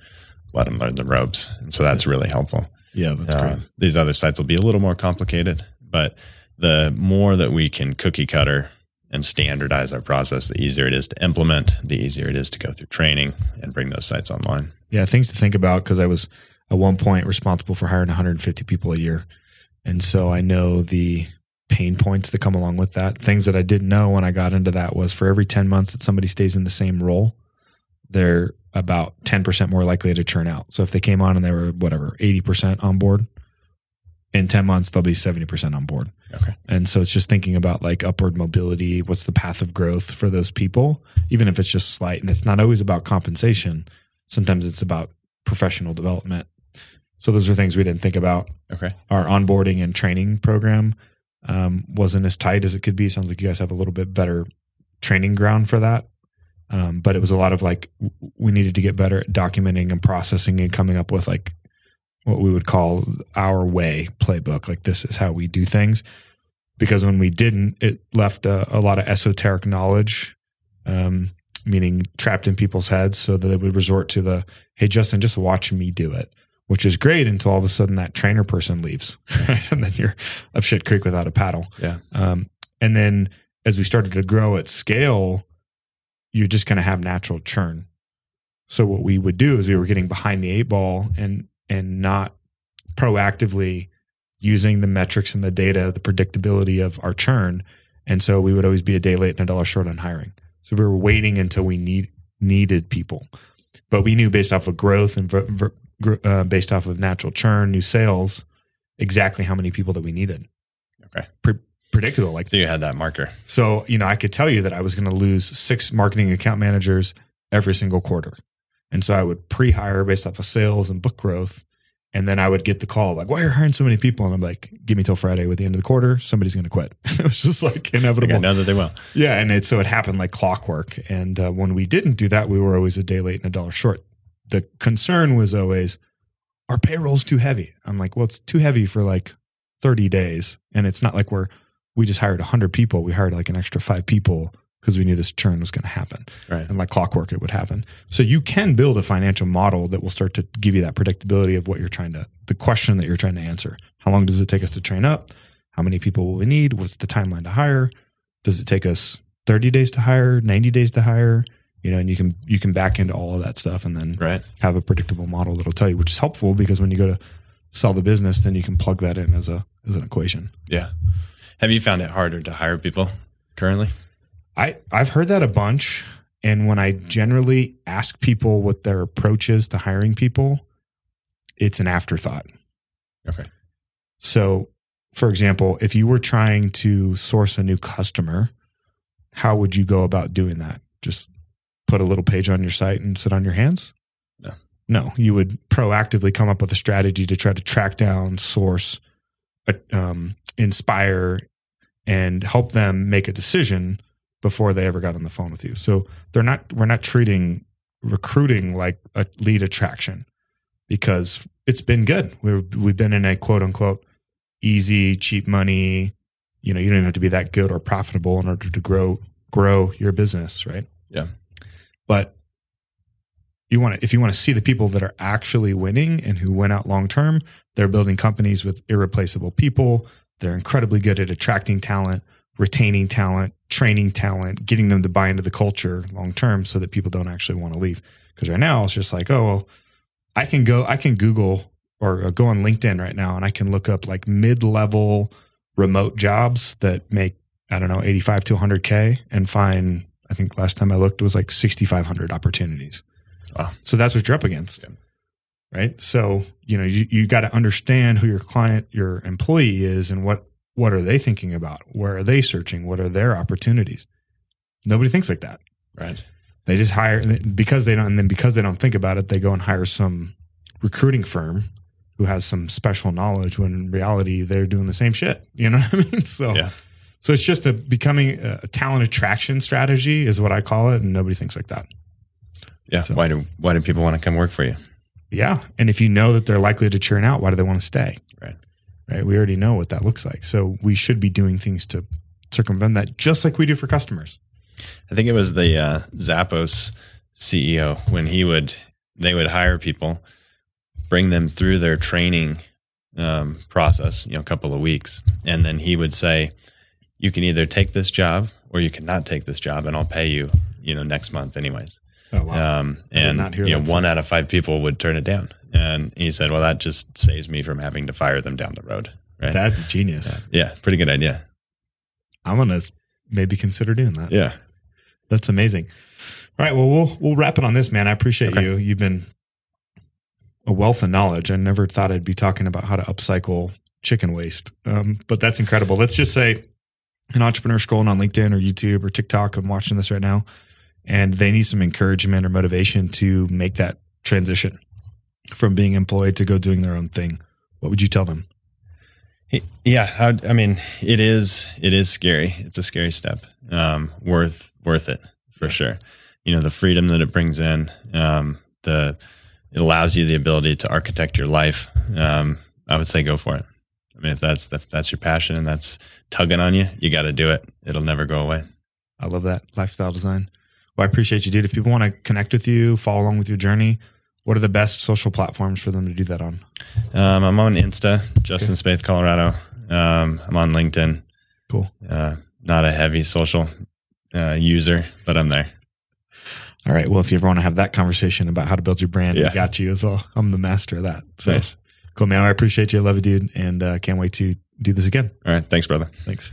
[SPEAKER 2] let them learn the ropes, and so that's really helpful.
[SPEAKER 1] Yeah, that's
[SPEAKER 2] Uh, these other sites will be a little more complicated, but the more that we can cookie cutter and standardize our process, the easier it is to implement, the easier it is to go through training and bring those sites online.
[SPEAKER 1] Yeah, things to think about because I was at one point responsible for hiring 150 people a year. And so I know the pain points that come along with that. Things that I didn't know when I got into that was for every 10 months that somebody stays in the same role, they're about 10% more likely to churn out. So if they came on and they were whatever, 80% on board, in 10 months they'll be 70% on board.
[SPEAKER 2] Okay.
[SPEAKER 1] And so it's just thinking about like upward mobility, what's the path of growth for those people, even if it's just slight. And it's not always about compensation. Sometimes it's about professional development. So those are things we didn't think about.
[SPEAKER 2] Okay.
[SPEAKER 1] Our onboarding and training program um, wasn't as tight as it could be. Sounds like you guys have a little bit better training ground for that. Um, but it was a lot of like we needed to get better at documenting and processing and coming up with like what we would call our way playbook. Like this is how we do things. Because when we didn't, it left a, a lot of esoteric knowledge, um, meaning trapped in people's heads, so that they would resort to the "Hey, Justin, just watch me do it," which is great until all of a sudden that trainer person leaves, *laughs* and then you're up shit creek without a paddle.
[SPEAKER 2] Yeah.
[SPEAKER 1] Um, and then as we started to grow at scale, you're just going to have natural churn. So what we would do is we were getting behind the eight ball and and not proactively using the metrics and the data, the predictability of our churn. And so we would always be a day late and a dollar short on hiring. So we were waiting until we need needed people, but we knew based off of growth and ver, ver, gr- uh, based off of natural churn, new sales, exactly how many people that we needed.
[SPEAKER 2] Okay.
[SPEAKER 1] Pre- predictable, like
[SPEAKER 2] So you had that marker.
[SPEAKER 1] so, you know, I could tell you that I was going to lose six marketing account managers every single quarter. And so I would pre hire based off of sales and book growth. And then I would get the call like, why are you hiring so many people? And I'm like, give me till Friday with the end of the quarter. Somebody's going to quit. *laughs* it was just like
[SPEAKER 2] Like, I
[SPEAKER 1] inevitable.
[SPEAKER 2] know that they will.
[SPEAKER 1] Yeah. And it, so it happened like clockwork. And uh, when we didn't do that, we were always a day late and a dollar short. The concern was always, our payroll's too heavy. I'm like, well, it's too heavy for like 30 days. And it's not like we're, we just hired 100 people. We hired like an extra five people because we knew this churn was going to happen.
[SPEAKER 2] Right.
[SPEAKER 1] And like clockwork, it would happen. So you can build a financial model that will start to give you that predictability of what you're trying to, the question that you're trying to answer. How long does it take us to train up? How many people will we need? What's the timeline to hire? Does it take us 30 days to hire, 90 days to hire? You know, and you can you can back into all of that stuff and then
[SPEAKER 2] Right.
[SPEAKER 1] have a predictable model that'll tell you, which is helpful because when you go to sell the business, then you can plug that in as a as an equation.
[SPEAKER 2] Yeah. Have you found it harder to hire people currently?
[SPEAKER 1] I I've heard that a bunch, and when I generally ask people what their approach is to hiring people, it's an afterthought.
[SPEAKER 2] Okay.
[SPEAKER 1] So, for example, if you were trying to source a new customer, how would you go about doing that? Just put a little page on your site and sit on your hands?
[SPEAKER 2] No.
[SPEAKER 1] No, you would proactively come up with a strategy to try to track down, source, uh, um, inspire, and help them make a decision before they ever got on the phone with you. So they're not we're not treating recruiting like a lead attraction because it's been good. We're, we've been in a quote unquote easy, cheap money. You know, you don't even have to be that good or profitable in order to grow grow your business, right?
[SPEAKER 2] Yeah.
[SPEAKER 1] But you want to if you want to see the people that are actually winning and who win out long term, they're building companies with irreplaceable people. They're incredibly good at attracting talent, retaining talent, training talent, getting them to buy into the culture long term so that people don't actually want to leave. Because right now it's just like, oh well, I can go, I can Google or uh, go on LinkedIn right now and I can look up like mid level remote jobs that make, I don't know, 85 to 100K and find, I think last time I looked, it was like 6,500 opportunities.
[SPEAKER 2] Wow.
[SPEAKER 1] So that's what you're up against.
[SPEAKER 2] Yeah.
[SPEAKER 1] Right. So, you know, you, you got to understand who your client, your employee is and what, what are they thinking about? Where are they searching? What are their opportunities? Nobody thinks like that.
[SPEAKER 2] Right.
[SPEAKER 1] They just hire because they don't, and then because they don't think about it, they go and hire some recruiting firm who has some special knowledge. When in reality, they're doing the same shit. You know what I mean? *laughs* So,
[SPEAKER 2] Yeah.
[SPEAKER 1] So it's just a becoming a, a talent attraction strategy is what I call it, and nobody thinks like that.
[SPEAKER 2] Yeah.
[SPEAKER 1] So-
[SPEAKER 2] why do why do people want to come work for you?
[SPEAKER 1] Yeah, and if you know that they're likely to churn out, why do they want to stay?
[SPEAKER 2] Right.
[SPEAKER 1] Right. We already know what that looks like, so we should be doing things to circumvent that, just like we do for customers.
[SPEAKER 2] I think it was the uh, Zappos CEO when he would they would hire people, bring them through their training um, process, you know, a couple of weeks, and then he would say, "You can either take this job or you cannot take this job, and I'll pay you, you know, next month, anyways."
[SPEAKER 1] Oh wow!
[SPEAKER 2] Um, and you know, one out of five people would turn it down, and he said, "Well, that just saves me from having to fire them down the road." Right?
[SPEAKER 1] That's genius.
[SPEAKER 2] yeah, pretty good idea.
[SPEAKER 1] I'm gonna maybe consider doing that.
[SPEAKER 2] Yeah,
[SPEAKER 1] That's amazing. All right. Well, we'll we'll wrap it on this, man. I appreciate
[SPEAKER 2] Okay.
[SPEAKER 1] you. You've been a wealth of knowledge. I never thought I'd be talking about how to upcycle chicken waste, um, but that's incredible. Let's just say an entrepreneur scrolling on LinkedIn or YouTube or TikTok and watching this right now, and they need some encouragement or motivation to make that transition from being employed to go doing their own thing. What would you tell them?
[SPEAKER 2] Yeah, I, I mean, it is it is scary. It's a scary step. Um, worth worth it for sure. You know, the freedom that it brings in, um, the it allows you the ability to architect your life. Um, I would say go for it. I mean, if that's if that's your passion and that's tugging on you, you got to do it. It'll never go away.
[SPEAKER 1] I love that lifestyle design. Well, I appreciate you, dude. If people want to connect with you, follow along with your journey, what are the best social platforms for them to do that on?
[SPEAKER 2] Um, I'm on Insta, Justin Spaeth, Colorado. Um, I'm on LinkedIn.
[SPEAKER 1] Cool.
[SPEAKER 2] Uh, not a heavy social uh, user, but I'm there.
[SPEAKER 1] All right. Well, if you ever want to have that conversation about how to build your brand,
[SPEAKER 2] Yeah.
[SPEAKER 1] I got you as well. I'm the master of that. So
[SPEAKER 2] Nice.
[SPEAKER 1] cool, man. I appreciate you. I love you, dude. And uh, can't wait to do this again.
[SPEAKER 2] All right. Thanks, brother.
[SPEAKER 1] Thanks.